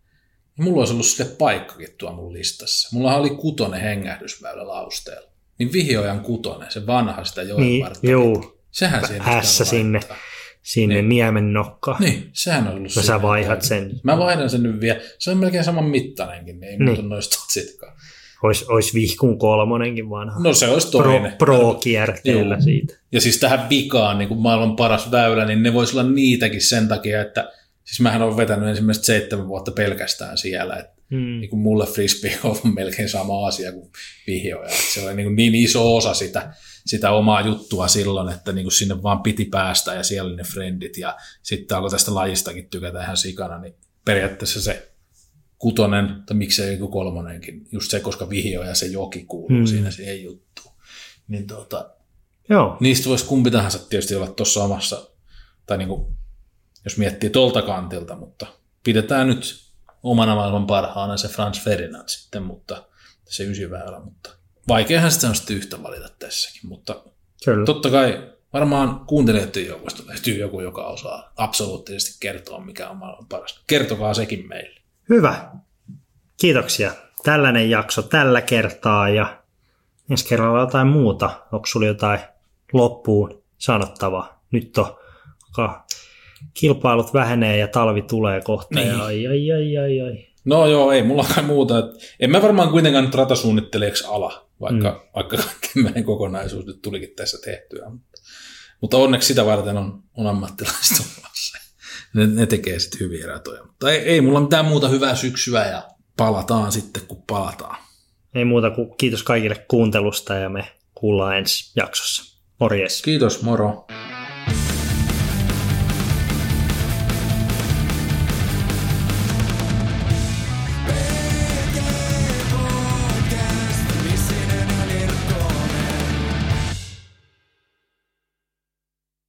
Ja mulla olisi ollut sille paikkakin tuo mun listassa. Mulla oli kutonen hengähdysväylä lausteella. Niin vihjojan kutonen, se vanha sitä joen Niin, juu. Sehän siihen Ässä sinne, sinne niin. niemen nokkaan. Niin, sehän on ollut No sä vaihdat sen. Mä vaihdan sen nyt vielä. Se on melkein saman mittainenkin, niin ei niin. muutu noista sitkaan. Ois, ois vihkun kolmonenkin vanha. No se olisi toinen. Pro, Joo. siitä. Ja siis tähän vikaan, niin kuin maailman paras väylä, niin ne voisi olla niitäkin sen takia, että siis mähän olen vetänyt ensimmäistä seitsemän vuotta pelkästään siellä, että Hmm. niin kuin mulle frisbee on melkein sama asia kuin vihjoja. Että se oli niin, kuin niin iso osa sitä, sitä omaa juttua silloin, että niin kuin sinne vaan piti päästä ja siellä oli ne frendit ja sitten alkoi tästä lajistakin tykätä ihan sikana, niin periaatteessa se kutonen, tai miksei joku kolmonenkin, just se, koska vihjo ja se joki kuuluu hmm. siinä siihen juttuun. Niin tuota, Joo, niistä voisi kumpi tahansa tietysti olla tuossa omassa, tai niin kuin, jos miettii tolta kantilta, mutta pidetään nyt omana maailman parhaana se Franz Ferdinand sitten, mutta se ysiväylä, mutta vaikeahan sitä on sitten yhtä valita tässäkin, mutta kyllä. totta kai varmaan kuuntelijoiden joukosta löytyy joku, joka osaa absoluuttisesti kertoa, mikä on maailman paras. Kertokaa sekin meille. Hyvä. Kiitoksia. Tällainen jakso tällä kertaa ja ensi kerralla jotain muuta. Onko sulla jotain loppuun sanottavaa? Nyt on kilpailut vähenee ja talvi tulee kohta. Niin. Ja ai, ai, ai, ai, ai. No joo, ei mulla kai muuta. Et en mä varmaan kuitenkaan nyt ratasuunnittelijaksi ala, vaikka, mm. vaikka meidän kokonaisuus nyt tulikin tässä tehtyä. Mutta, mutta onneksi sitä varten on, on ammattilaiset olemassa. Ne, ne tekee sitten hyviä ratoja. Mutta ei, ei mulla mitään muuta hyvää syksyä ja palataan sitten, kun palataan. Ei muuta kuin kiitos kaikille kuuntelusta ja me kuullaan ensi jaksossa. Morjes. Kiitos, moro.